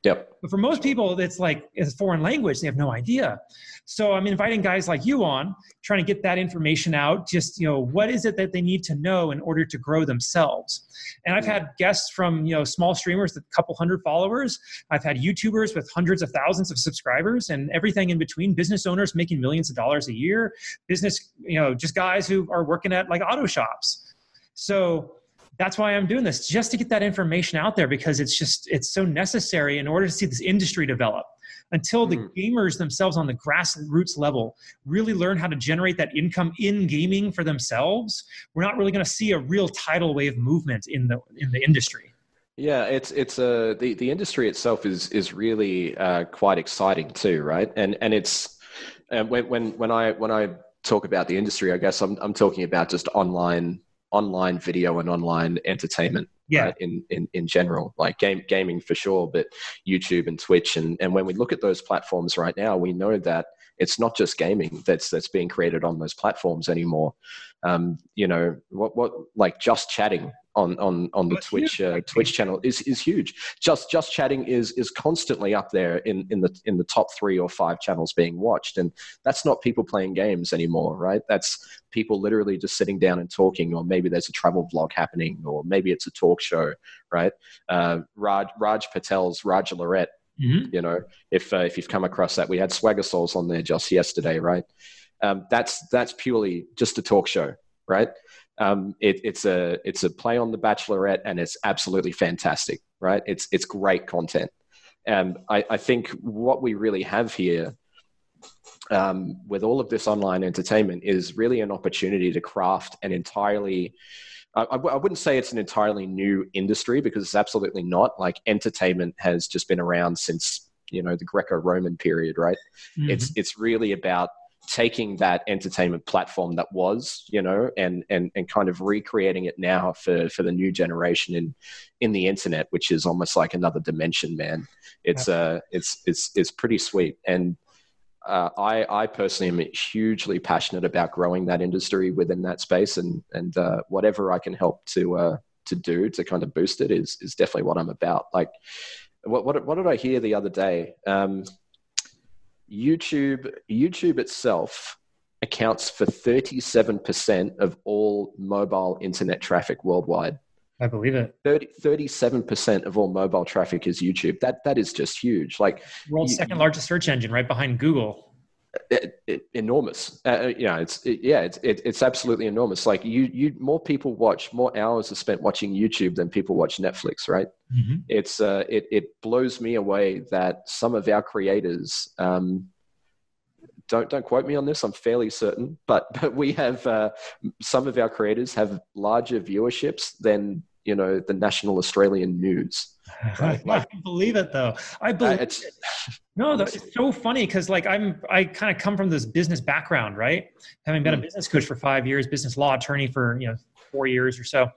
Yep. But for most people, it's like it's a foreign language. They have no idea. So I'm inviting guys like you on, trying to get that information out. Just you know, what is it that they need to know in order to grow themselves? And I've had guests from you know small streamers with a couple hundred followers. I've had YouTubers with hundreds of thousands of subscribers, and everything in between. Business owners making millions of dollars a year. Business, you know, just guys who are working at like auto shops. So that's why I'm doing this, just to get that information out there because it's just it's so necessary in order to see this industry develop. Until the mm. gamers themselves on the grassroots level really learn how to generate that income in gaming for themselves, we're not really going to see a real tidal wave movement in the in the industry. Yeah, it's it's a uh, the the industry itself is is really uh, quite exciting too, right? And and it's and when when when I when I talk about the industry, I guess I'm I'm talking about just online online video and online entertainment yeah. Right, in, in, in general, like game, gaming for sure, but YouTube and Twitch. And, and when we look at those platforms right now, we know that it's not just gaming that's, that's being created on those platforms anymore. Um, you know, what, what, like just chatting on on on the Twitch uh, Twitch channel is is huge. Just just chatting is is constantly up there in in the in the top three or five channels being watched, and that's not people playing games anymore, right? That's people literally just sitting down and talking, or maybe there's a travel vlog happening, or maybe it's a talk show, right? Uh, Raj Rajj Patel's Rajjlorette. Mm-hmm. You know, if uh, if you've come across that, we had SwaggerSouls on there just yesterday, right? Um, that's that's purely just a talk show, right? Um, it, it's a it's a play on the Bachelorette, and it's absolutely fantastic, right? It's it's great content, and I, I think what we really have here um, with all of this online entertainment is really an opportunity to craft an entirely I, I wouldn't say it's an entirely new industry because it's absolutely not. Like entertainment has just been around since you know the Greco-Roman period, right? Mm-hmm. It's it's really about taking that entertainment platform that was, you know, and and and kind of recreating it now for for the new generation in in the internet, which is almost like another dimension, man. It's uh it's it's it's pretty sweet. And uh, I, I personally am hugely passionate about growing that industry within that space, and and uh, whatever I can help to uh, to do to kind of boost it is is definitely what I'm about. Like, what what, what did I hear the other day? Um, YouTube YouTube itself accounts for 37% of all mobile internet traffic worldwide. I believe it. 30, 37% of all mobile traffic is YouTube. That that is just huge. Like world's you, second largest search engine, right behind Google. It, it, enormous. Uh, uh you know, it's it, yeah, it's it, it's absolutely enormous. Like you, you more people watch, more hours are spent watching YouTube than people watch Netflix. Right? Mm-hmm. It's uh, it it blows me away that some of our creators. Um, don't don't quote me on this. I'm fairly certain, but but we have uh, some of our creators have larger viewerships than you know the national Australian news. Right? Like, I believe it though. I believe uh, it's, it. No, that's so funny because like I'm I kind of come from this business background, right? Having been a hmm. business coach for five years, business law attorney for you know four years or so,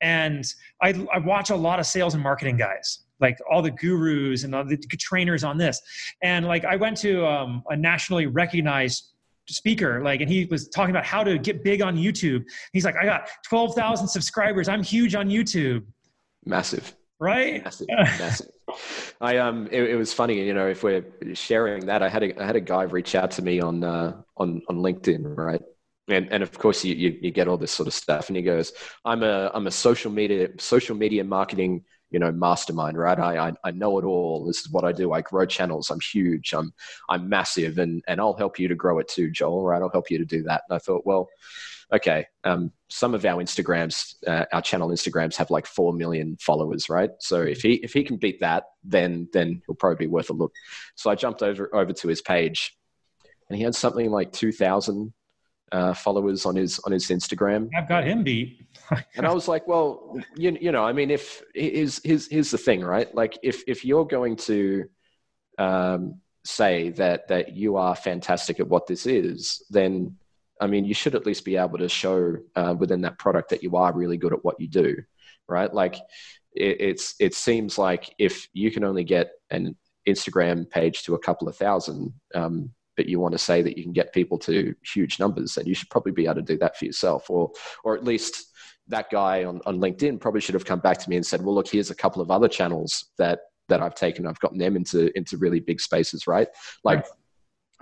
and I I watch a lot of sales and marketing guys like all the gurus and all the trainers on this. And like I went to um, a nationally recognized speaker like and he was talking about how to get big on youtube. He's like i got 12000 subscribers. I'm huge on youtube. Massive. Right? Massive. Massive. I um it, it, was funny you know if we're sharing that i had a i had a guy reach out to me on uh on on linkedin right? And, and of course you, you, you get all this sort of stuff and he goes i'm a i'm a social media social media marketing you know mastermind right? I, I, I know it all. This is what i do. I grow channels. I'm huge. I'm i'm massive and and i'll help you to grow it too joel right? I'll help you to do that. And i thought well okay um, some of our instagrams uh, our channel instagrams have like 4 million followers right? So if he if he can beat that then then he'll probably be worth a look. So i jumped over over to his page and he had something like 2000 uh, followers on his on his Instagram. I've got him beat. and I was like, well, you, you know, I mean, if here's, here's, here's the thing, right? Like if, if you're going to um, say that, that you are fantastic at what this is, then, I mean, you should at least be able to show uh, within that product that you are really good at what you do, right? Like it, it's, it seems like if you can only get an Instagram page to a couple of thousand, um, you want to say that you can get people to huge numbers, then you should probably be able to do that for yourself, or or at least that guy on, on LinkedIn probably should have come back to me and said, well, look, here's a couple of other channels that that I've taken. I've gotten them into into really big spaces, right? Like, right.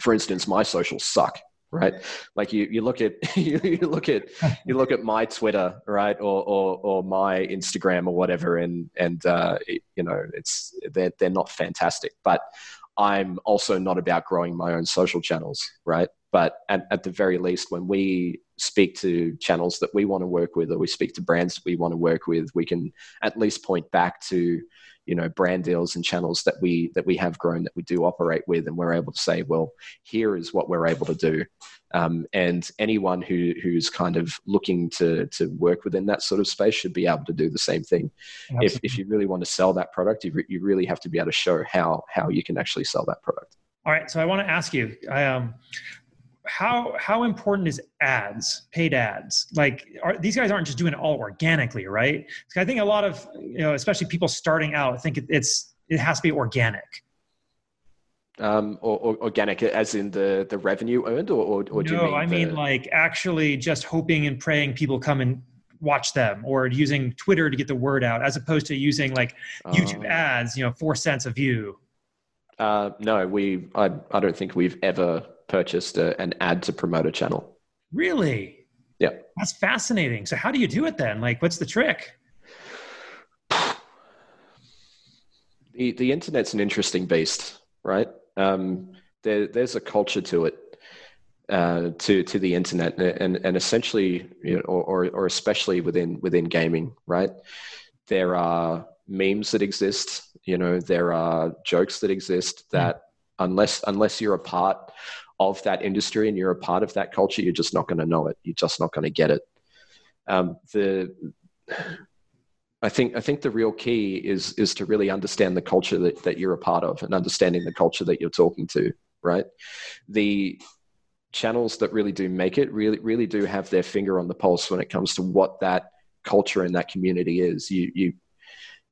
for instance, my socials suck, right? Like you you look at you, look at you look at my Twitter, right, or or, or my Instagram or whatever, and and uh, it, you know it's they're they're not fantastic, but I'm also not about growing my own social channels, right? But at, at the very least, when we speak to channels that we want to work with, or we speak to brands that we want to work with, we can at least point back to you know brand deals and channels that we that we have grown that we do operate with and we're able to say well here is what we're able to do um, and anyone who who's kind of looking to to work within that sort of space should be able to do the same thing. If, if you really want to sell that product you, re- you really have to be able to show how how you can actually sell that product. All right so i want to ask you I, um, how how important is ads paid ads? Like are, these guys aren't just doing it all organically right? I think a lot of you know especially people starting out think it, it's it has to be organic um, or, or, organic as in the the revenue earned or, or, or no, do you mean i the... mean like actually just hoping and praying people come and watch them or using twitter to get the word out as opposed to using like youtube uh, ads you know four cents a view uh, no we I, I don't think we've ever purchased a, an ad to promote a channel. Really? Yeah. That's fascinating. So how do you do it then? Like, what's the trick? The the internet's an interesting beast, right? Um, there, there's a culture to it, uh, to to the internet, and and essentially, you know, or, or or especially within within gaming, right? There are memes that exist. You know, there are jokes that exist that mm. unless unless you're a part of that industry and you're a part of that culture, you're just not going to know it. You're just not going to get it. Um, the I think I think the real key is is to really understand the culture that, that you're a part of and understanding the culture that you're talking to. Right, the channels that really do make it really really do have their finger on the pulse when it comes to what that culture in that community is. You you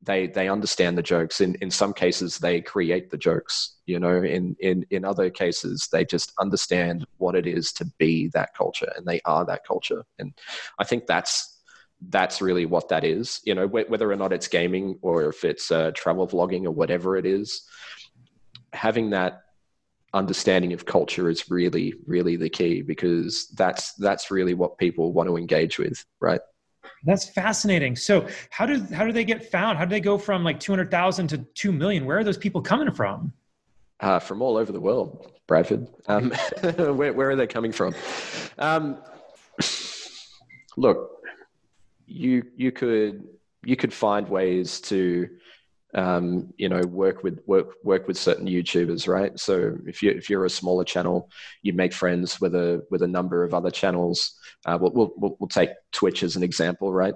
they they understand the jokes in in some cases they create the jokes you know in in in other cases they just understand what it is to be that culture and they are that culture and i think that's that's really what that is you know whether or not it's gaming or if it's uh, travel vlogging or whatever it is having that understanding of culture is really really the key because that's that's really what people want to engage with right That's fascinating. So how do how do they get found? How do they go from like two hundred thousand to two million? Where are those people coming from? Uh, from all over the world, Bradford. Um, where, where, are they coming from? Um, look, you you could you could find ways to um, you know work with work work with certain YouTubers, right? So if you if you're a smaller channel, you make friends with a with a number of other channels. Uh, we'll, we'll, we'll take Twitch as an example, right?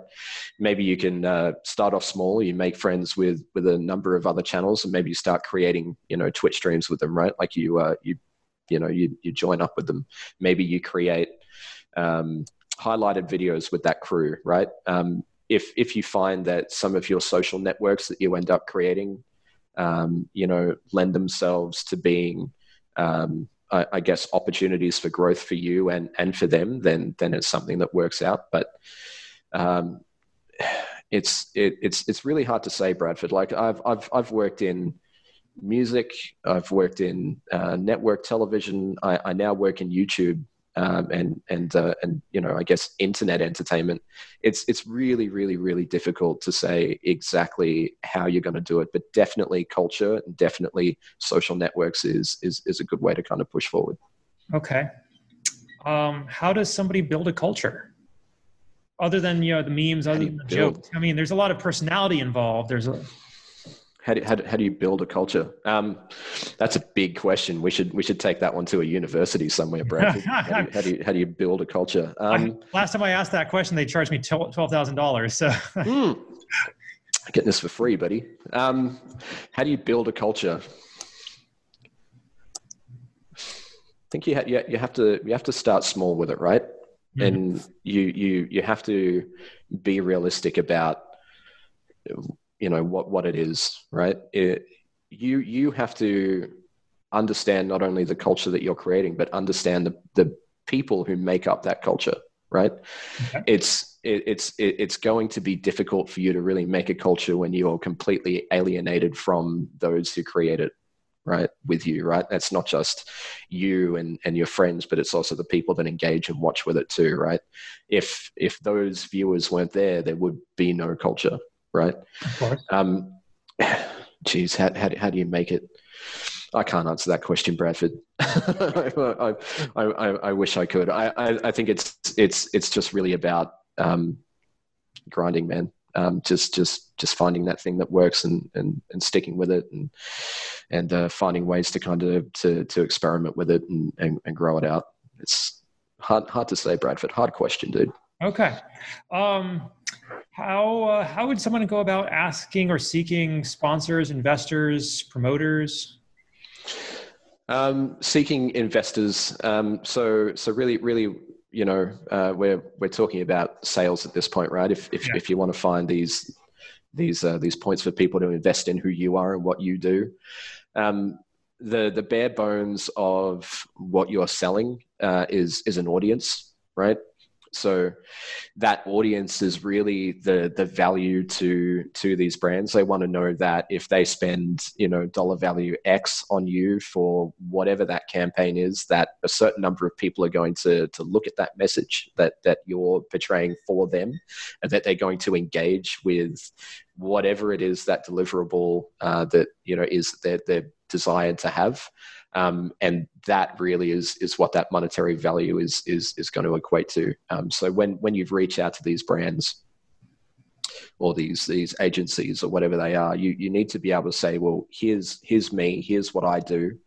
Maybe you can uh, start off small. You make friends with with a number of other channels, and maybe you start creating you know Twitch streams with them, right? Like you uh, you you know you you join up with them. Maybe you create um, highlighted videos with that crew, right? Um, if if you find that some of your social networks that you end up creating, um, you know, lend themselves to being, um, I, I, guess, opportunities for growth for you and and for them, then then it's something that works out. But um, it's it, it's it's really hard to say, Bradford. Like I've I've I've worked in music, I've worked in uh, network television, I, I now work in YouTube um, and and uh, and you know I guess internet entertainment. It's it's really really really difficult to say exactly how you're going to do it, but definitely culture and definitely social networks is is is a good way to kind of push forward. Okay, um, how does somebody build a culture? Other than you know the memes, other than the jokes. I mean, there's a lot of personality involved. There's a how do, how do, how do you build a culture? Um, that's a big question. We should we should take that one to a university somewhere, Brad. how, do you, how, do you, how do you build a culture? Um, I, last time I asked that question, they charged me twelve thousand dollars. So. hmm. Getting this for free, buddy. Um, how do you build a culture? I think you, ha- you have to you have to start small with it, right? Mm-hmm. And you you you have to be realistic about you know what what it is right? It, you you have to understand not only the culture that you're creating but understand the, the people who make up that culture right? Okay. it's it, it's it, it's going to be difficult for you to really make a culture when you're completely alienated from those who create it right with you right? That's not just you and and your friends but it's also the people that engage and watch with it too right? If if those viewers weren't there there would be no culture right? Of course. Um, geez, how, how, how do you make it? I can't answer that question, Bradford. I, I, I, I, wish I could. I, I, think it's it's it's just really about um, grinding, man. Um, just just just finding that thing that works and and, and sticking with it and and uh, finding ways to kind of to to experiment with it and, and, and grow it out. It's hard hard to say, Bradford. Hard question, dude. Okay. Um, how uh, how would someone go about asking or seeking sponsors, investors, promoters? Um, seeking investors. Um, so so really really you know uh, we're we're talking about sales at this point, right? If if, yeah. if you want to find these these uh, these points for people to invest in who you are and what you do. Um, the the bare bones of what you're selling uh, is is an audience, right? So that audience is really the the value to to these brands. They want to know that if they spend you know dollar value X on you for whatever that campaign is, that a certain number of people are going to to look at that message that that you're portraying for them, and that they're going to engage with whatever it is that deliverable uh, that you know is they're, they're desired to have um, and that really is is what that monetary value is is is going to equate to. Um, so when when you've reached out to these brands or these these agencies or whatever they are, you you need to be able to say, well, here's here's me, here's what I do.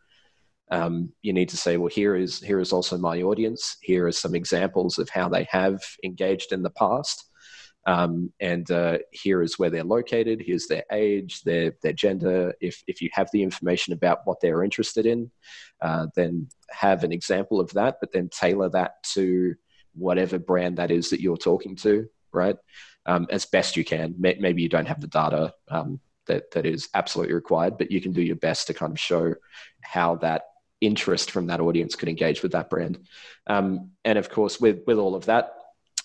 Um, you need to say, well, here is here is also my audience. Here are some examples of how they have engaged in the past. Um, and uh, here is where they're located. Here's their age, their their gender. If if you have the information about what they're interested in, uh, then have an example of that, but then tailor that to whatever brand that is that you're talking to, right? Um, as best you can. Maybe you don't have the data um, that that is absolutely required, but you can do your best to kind of show how that interest from that audience could engage with that brand. Um, and of course, with with all of that,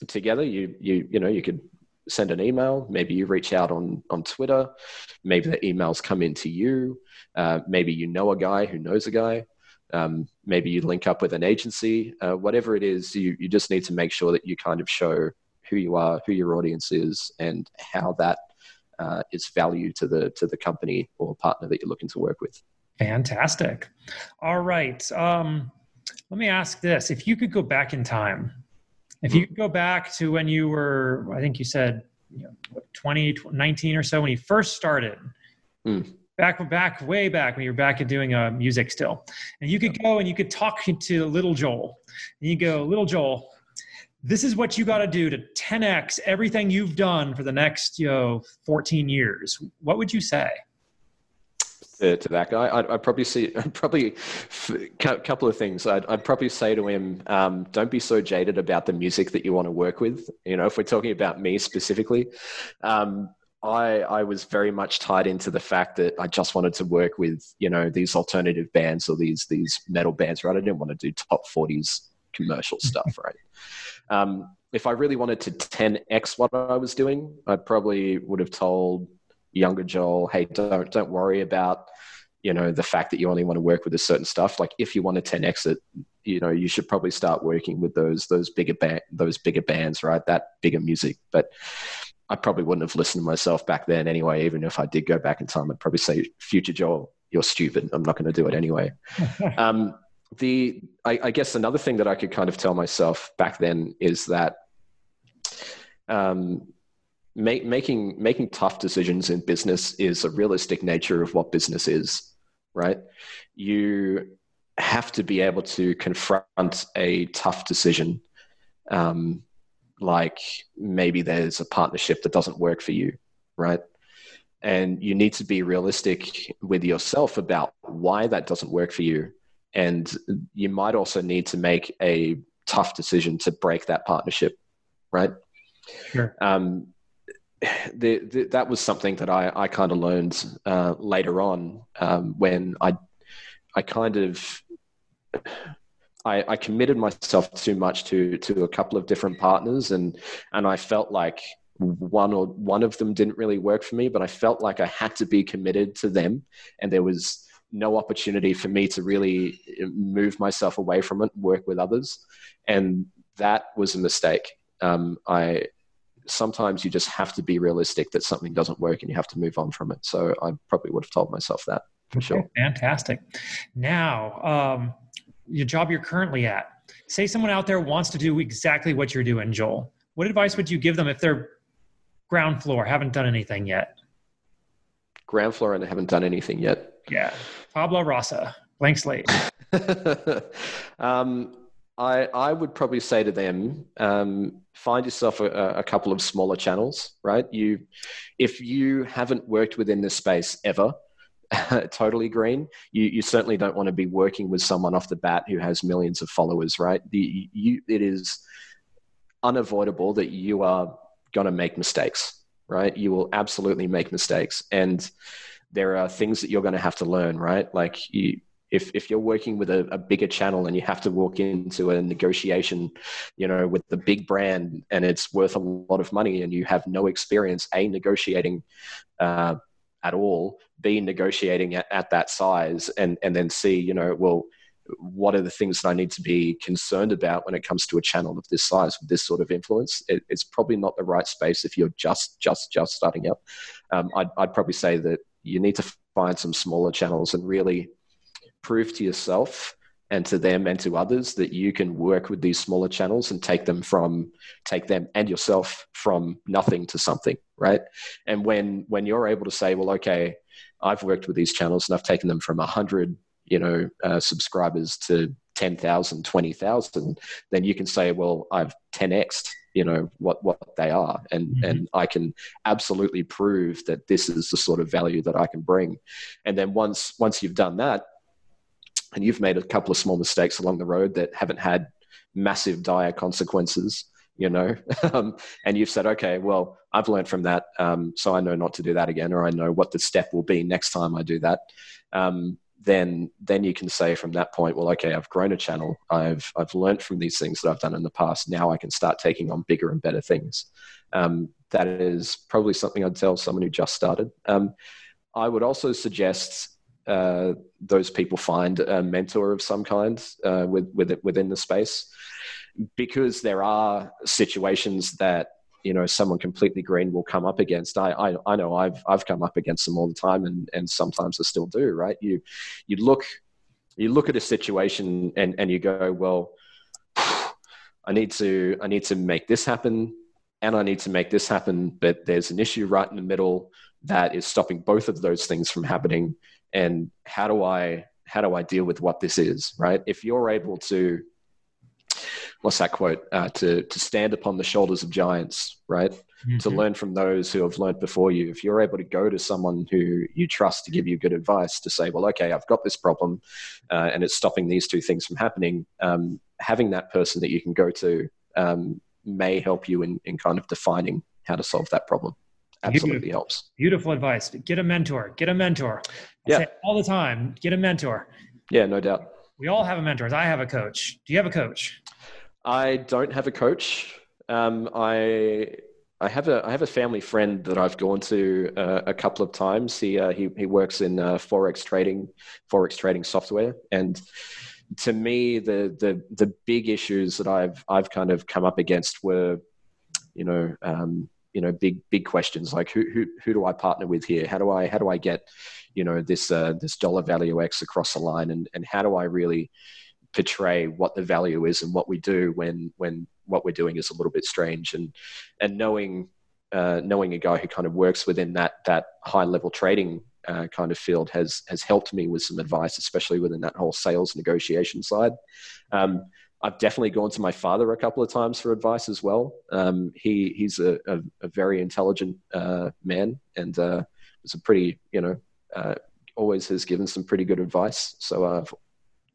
together. You you you know you could send an email. Maybe you reach out on on Twitter. Maybe the emails come into you. Uh, maybe you know a guy who knows a guy. Um, maybe you link up with an agency. Uh, whatever it is, you you just need to make sure that you kind of show who you are, who your audience is, and how that uh, is value to the to the company or partner that you're looking to work with. Fantastic. All right. Um, let me ask this: If you could go back in time, if you could go back to when you were, I think you said you know, 20, 19 or so, when you first started, mm. back back way back when you were back at doing uh, music still, and you could go and you could talk to little Joel, and you go, little Joel, this is what you got to do to 10x everything you've done for the next you know 14 years. What would you say to, to that guy I'd, I'd, probably see I'd probably a couple of things I'd, I'd probably say to him um, don't be so jaded about the music that you want to work with you know if we're talking about me specifically um, I, I was very much tied into the fact that I just wanted to work with, you know, these alternative bands or these these metal bands, right? I didn't want to do top 40s commercial stuff, right? Um, if I really wanted to 10x what I was doing, I probably would have told younger Joel, "Hey, don't don't worry about you know the fact that you only want to work with a certain stuff. Like if you want to 10x it, you know you should probably start working with those those bigger band those bigger bands, right? That bigger music, but." I probably wouldn't have listened to myself back then anyway. Even if I did go back in time, I'd probably say, "Future Joel, you're stupid. I'm not going to do it anyway." um, the I, I, guess another thing that I could kind of tell myself back then is that um, make, making making tough decisions in business is a realistic nature of what business is, right? You have to be able to confront a tough decision, um, like maybe there's a partnership that doesn't work for you, right? And you need to be realistic with yourself about why that doesn't work for you and you might also need to make a tough decision to break that partnership right sure um, the, the, that was something that I, I kind of learned uh, later on um, when I I kind of I, I, committed myself too much to to a couple of different partners and and I felt like one or one of them didn't really work for me but I felt like I had to be committed to them and there was no opportunity for me to really uh, move myself away from it, work with others, and that was a mistake. Um, I sometimes you just have to be realistic that something doesn't work and you have to move on from it. So I probably would have told myself that for okay, sure. Fantastic. Now, um, your job you're currently at. Say someone out there wants to do exactly what you're doing, Joel. What advice would you give them if they're ground floor, haven't done anything yet? Ground floor and haven't done anything yet. Yeah. Pablo rasa, blank slate. um, I, I would probably say to them, um, find yourself a, a, couple of smaller channels, right? You, if you haven't worked within this space ever, totally green, you, you certainly don't want to be working with someone off the bat who has millions of followers, right? The, you, it is unavoidable that you are going to make mistakes, right? You will absolutely make mistakes. And there are things that you're going to have to learn, right? Like you, if if you're working with a, a, bigger channel and you have to walk into a negotiation, you know, with the big brand and it's worth a lot of money and you have no experience, a negotiating uh, at all, b negotiating at, at that size, and and then c, you know, well, what are the things that I need to be concerned about when it comes to a channel of this size with this sort of influence? It, it's probably not the right space if you're just just just starting up. Um, I'd, I'd probably say that you need to find some smaller channels and really prove to yourself and to them and to others that you can work with these smaller channels and take them from take them and yourself from nothing to something right? And when when you're able to say well okay i've worked with these channels and i've taken them from 100 you know uh, subscribers to 10,000 20,000 then you can say well i've 10xed you know what what they are. And mm-hmm. and i can absolutely prove that this is the sort of value that i can bring. And then once once you've done that and you've made a couple of small mistakes along the road that haven't had massive dire consequences you know um, and you've said okay well i've learned from that um, so i know not to do that again or i know what the step will be next time i do that um, then then you can say from that point, well, okay, I've grown a channel. I've I've learned from these things that I've done in the past. Now I can start taking on bigger and better things. Um, that is probably something I'd tell someone who just started. Um, I would also suggest uh, those people find a mentor of some kind uh, with, with it, within the space, because there are situations that you know someone completely green will come up against. I i, I know i've i've come up against them all the time and and sometimes i still do right? You you look you look at a situation and and you go well i need to i need to make this happen and i need to make this happen but there's an issue right in the middle that is stopping both of those things from happening and how do i how do i deal with what this is right if you're able to what's that quote? Uh, to to stand upon the shoulders of giants, right? Mm-hmm. To learn from those who have learned before you. If you're able to go to someone who you trust to give you good advice, to say, well, okay, I've got this problem, uh, and it's stopping these two things from happening. Um, having that person that you can go to um, may help you in, in kind of defining how to solve that problem. Absolutely Beautiful. helps. Beautiful advice. Get a mentor. Get a mentor. I yeah. all the time. Get a mentor. Yeah, no doubt. We all have a mentor. I have a coach. Do you have a coach? I don't have a coach. Um, I I have a I have a family friend that I've gone to uh, a couple of times. He uh, he he works in uh, forex trading, forex trading software, and to me, the the the big issues that I've I've kind of come up against were, you know, um, you know, big big questions like who who who do I partner with here? How do I how do I get, you know, this uh, this dollar value X across the line, and and how do I really portray what the value is and what we do when when what we're doing is a little bit strange and and knowing uh, knowing a guy who kind of works within that that high level trading uh, kind of field has has helped me with some advice, especially within that whole sales negotiation side. Um, I've definitely gone to my father a couple of times for advice as well. Um, he he's a, a, a very intelligent uh, man and uh, was a pretty you know uh, always has given some pretty good advice. So I've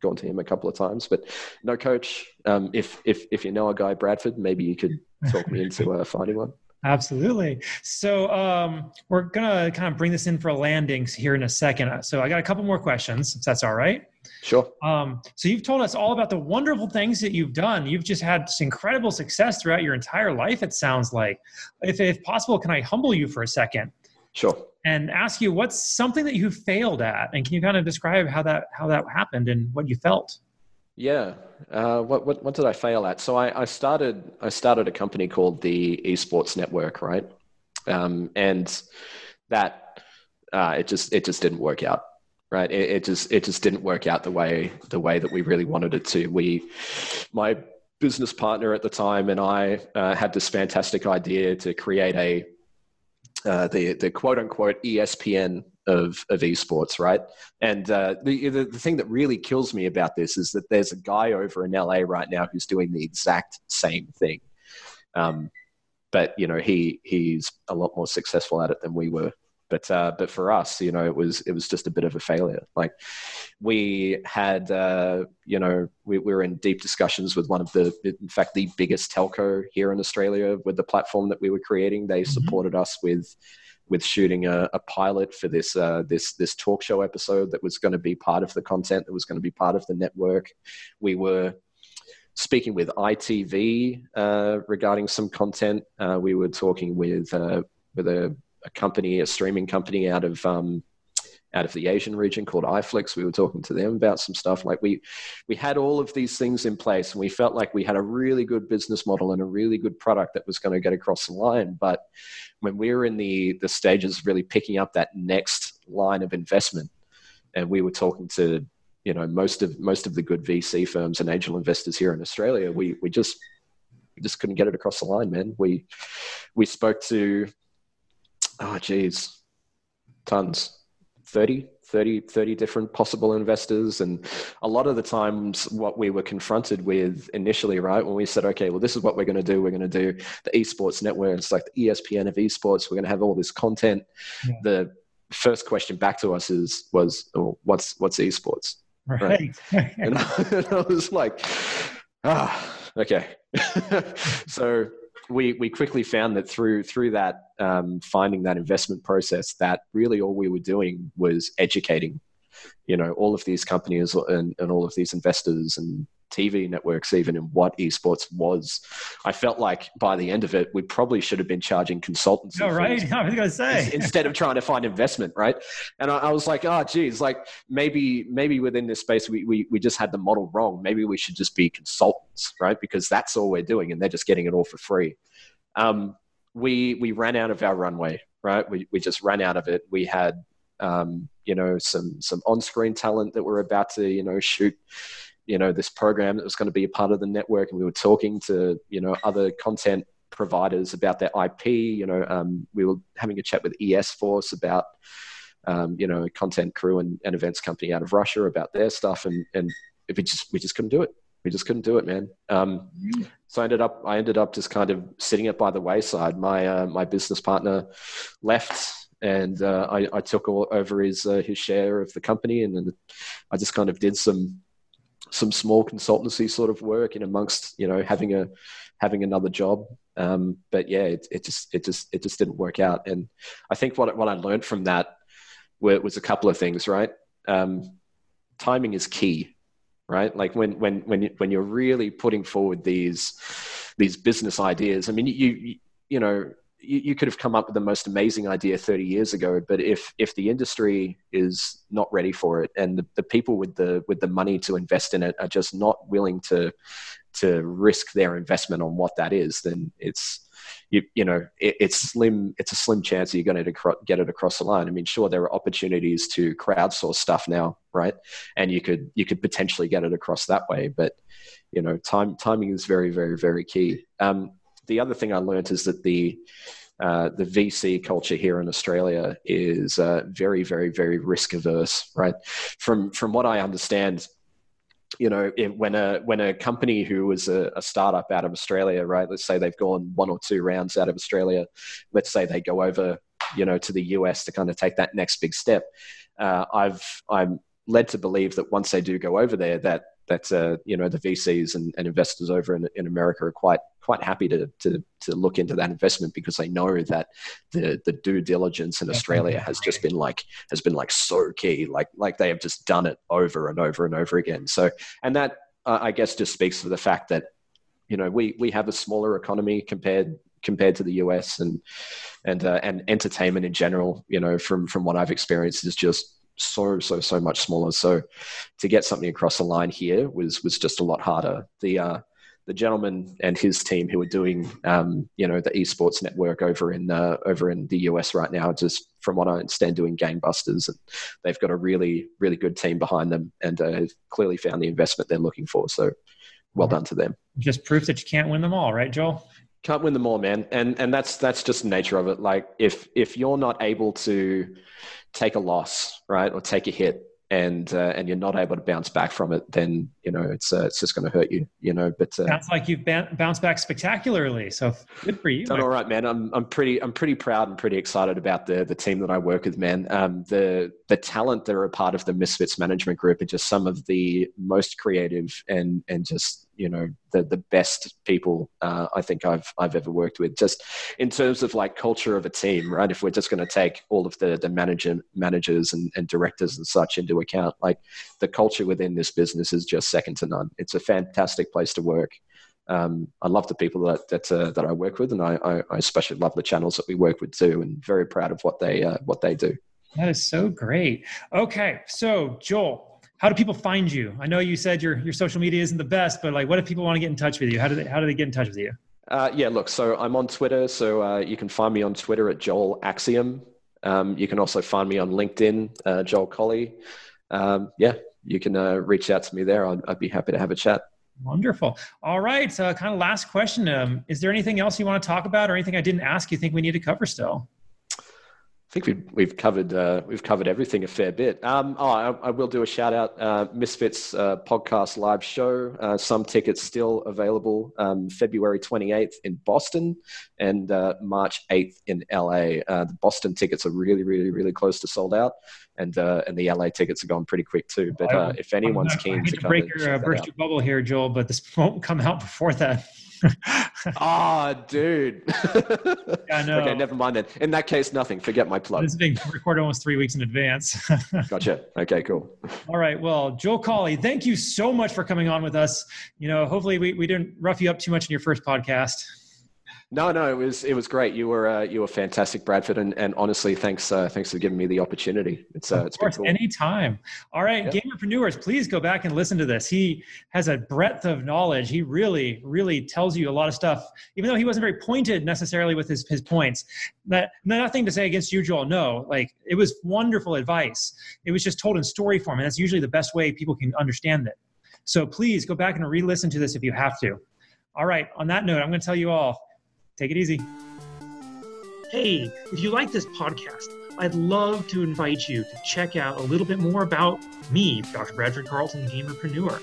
gone to him a couple of times, but no coach. Um, if if if you know a guy Bradford, maybe you could talk me into uh, finding one. Absolutely. So um, we're gonna kind of bring this in for a landing here in a second. So I got a couple more questions, if that's all right. Sure. Um, so you've told us all about the wonderful things that you've done. You've just had incredible success throughout your entire life. It sounds like. If if possible, can I humble you for a second? Sure and ask you what's something that you failed at and can you kind of describe how that how that happened and what you felt yeah uh, what, what, what did i fail at so I, I started i started a company called the esports network right um, and that uh, it just it just didn't work out right it, it just it just didn't work out the way the way that we really wanted it to we my business partner at the time and i uh, had this fantastic idea to create a uh, the the quote unquote ESPN of of esports, right? And uh, the, the, the thing that really kills me about this is that there's a guy over in LA right now who's doing the exact same thing. Um, but you know he he's a lot more successful at it than we were but uh, but for us, you know, it was it was just a bit of a failure. Like we had, uh, you know, we, we, were in deep discussions with one of the, in fact, the biggest telco here in Australia with the platform that we were creating. They mm-hmm. supported us with with shooting a, a pilot for this uh, this this talk show episode that was going to be part of the content that was going to be part of the network. We were speaking with ITV uh, regarding some content. Uh, we were talking with uh, with a a company, a streaming company out of um, out of the Asian region called iFlix. We were talking to them about some stuff. Like we we had all of these things in place, and we felt like we had a really good business model and a really good product that was going to get across the line. But when we were in the the stages of really picking up that next line of investment, and we were talking to you know most of most of the good VC firms and angel investors here in Australia, we we just just couldn't get it across the line, man. We we spoke to oh geez, tons, 30, 30, 30 different possible investors. And a lot of the times, what we were confronted with initially, right, when we said, okay, well, this is what we're going to do. We're going to do the esports network. It's like the ESPN of esports. We're going to have all this content. Yeah. The first question back to us is was, oh, what's what's esports? Right. right? and, I, and I was like, ah, okay. so we we quickly found that through through that um, finding that investment process, that really all we were doing was educating, you know, all of these companies and, and all of these investors and TV networks even in what esports was. I felt like by the end of it, we probably should have been charging consultants. Oh, right. I was going to say instead of trying to find investment, right? And I, I, was like, oh, geez, like maybe maybe within this space we, we we just had the model wrong. Maybe we should just be consultants, right? Because that's all we're doing, and they're just getting it all for free. Um, we we ran out of our runway, right? We we just ran out of it. We had um, you know some some on-screen talent that we're about to you know shoot you know this program that was going to be a part of the network, and we were talking to you know other content providers about their IP. You know, um, we were having a chat with ESforce about um, you know content crew and, and events company out of Russia about their stuff, and and we just we just couldn't do it. We just couldn't do it, man. Um, so I ended up I ended up just kind of sitting it by the wayside. My uh, my business partner left and uh, I, I, took all over his uh, his share of the company, and then I just kind of did some some small consultancy sort of work in amongst you know having a having another job. Um, but yeah, it, it just it just it just didn't work out, and I think what what I learned from that was a couple of things. Right, um, timing is key. Right, like when when when when you're really putting forward these these business ideas. I mean, you you, you know you, you, could have come up with the most amazing idea 30 years ago but if if the industry is not ready for it and the, the people with the with the money to invest in it are just not willing to to risk their investment on what that is then it's you, you know it, it's slim it's a slim chance you're going to get it across the line. I mean sure there are opportunities to crowdsource stuff now right? And you could you could potentially get it across that way but you know time timing is very very very key. Um, the other thing I learned is that the uh, the VC culture here in Australia is uh, very, very, very risk averse. Right? From from what I understand, you know, if, when a when a company who is a, a, startup out of Australia, right? Let's say they've gone one or two rounds out of Australia. Let's say they go over, you know, to the US to kind of take that next big step. Uh, I've I'm led to believe that once they do go over there, that that uh, you know the VCs and, and investors over in, in, America are quite quite happy to, to to look into that investment because they know that the the due diligence in Australia has just been like has been like so key like like they have just done it over and over and over again. So and that uh, I guess just speaks to the fact that you know we we have a smaller economy compared compared to the US and and uh, and entertainment in general you know from from what I've experienced is just so so so much smaller. So to get something across the line here was was just a lot harder. The uh, the gentleman and his team who are doing um, you know the esports network over in uh, over in the US right now, just from what I understand, doing gangbusters, and they've got a really really good team behind them, and uh, clearly found the investment they're looking for. So well done to them. Just proof that you can't win them all, right, Joel? Can't win them all, man, and and that's that's just the nature of it. Like if if you're not able to take a loss, right, or take a hit, and uh, and you're not able to bounce back from it, then you know it's uh, it's just going to hurt you, you know. But uh, sounds like you've bounced back spectacularly. So good for you. Done all right, man. I'm I'm pretty I'm pretty proud and pretty excited about the the team that I work with, man. Um, the the talent that are a part of the Misfits management group are just some of the most creative and and just you know the the best people uh, I think I've I've ever worked with. Just in terms of like culture of a team, right? If we're just going to take all of the the manager managers and, and directors and such into account, like the culture within this business is just second to none. It's a fantastic place to work. Um, I love the people that that, uh, that I work with, and I, I, I, especially love the channels that we work with too, and very proud of what they uh, what they do. That is so great. Okay, so Joel, how do people find you? I know you said your your social media isn't the best, but like, what if people want to get in touch with you? How do they how do they get in touch with you? Uh, yeah, look, so I'm on Twitter, so uh, you can find me on Twitter at Joel Axiom. Um, you can also find me on LinkedIn, uh, Joel Collie. Um, yeah, you can uh, reach out to me there. I'd, I'd, be happy to have a chat. Wonderful. All right. So, kind of last question. Um, is there anything else you want to talk about, or anything I didn't ask you think we need to cover still? I think we've we've covered uh, we've covered everything a fair bit. Um, oh, I, I, will do a shout out. Uh, Misfits uh, podcast live show. Uh, some tickets still available. Um, February twenty eighth in Boston and uh, March eighth in LA. Uh, the Boston tickets are really really really close to sold out, and and the LA tickets are going pretty quick too. But if anyone's keen to, to break your burst your bubble here, Joel, but this won't come out before that oh, dude. I know. Okay, never mind then. In that case, nothing. Forget my plug. This is being recorded almost three weeks in advance. gotcha. Okay, cool. All right. Well, Joel Collie, thank you so much for coming on with us. You know, hopefully we, we didn't rough you up too much in your first podcast. No, no, it was it was great. You were uh, you were fantastic, Bradford, and, and honestly, thanks uh, thanks for giving me the opportunity. It's uh, it's course, cool. anytime. All right, yeah. gamerpreneurs, please go back and listen to this. He has a breadth of knowledge. He really really tells you a lot of stuff, even though he wasn't very pointed necessarily with his his points. That nothing to say against you, Joel. No, like it was wonderful advice. It was just told in story form, and that's usually the best way people can understand it. So please go back and re-listen to this if you have to. All right. On that note, I'm going to tell you all Take it easy. Hey, if you like this podcast, I'd love to invite you to check out a little bit more about me, Dr. Bradford Carlton, the Gamerpreneur.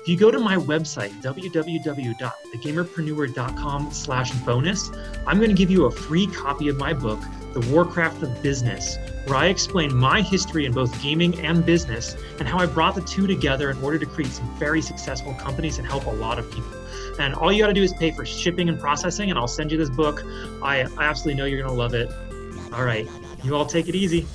If you go to my website, www.thegamerpreneur.com slash bonus, I'm going to give you a free copy of my book, The Warcraft of Business, where I explain my history in both gaming and business and how I brought the two together in order to create some very successful companies and help a lot of people. And all you got to do is pay for shipping and processing, and I'll send you this book. I, I absolutely know you're going to love it. All right. You all take it easy.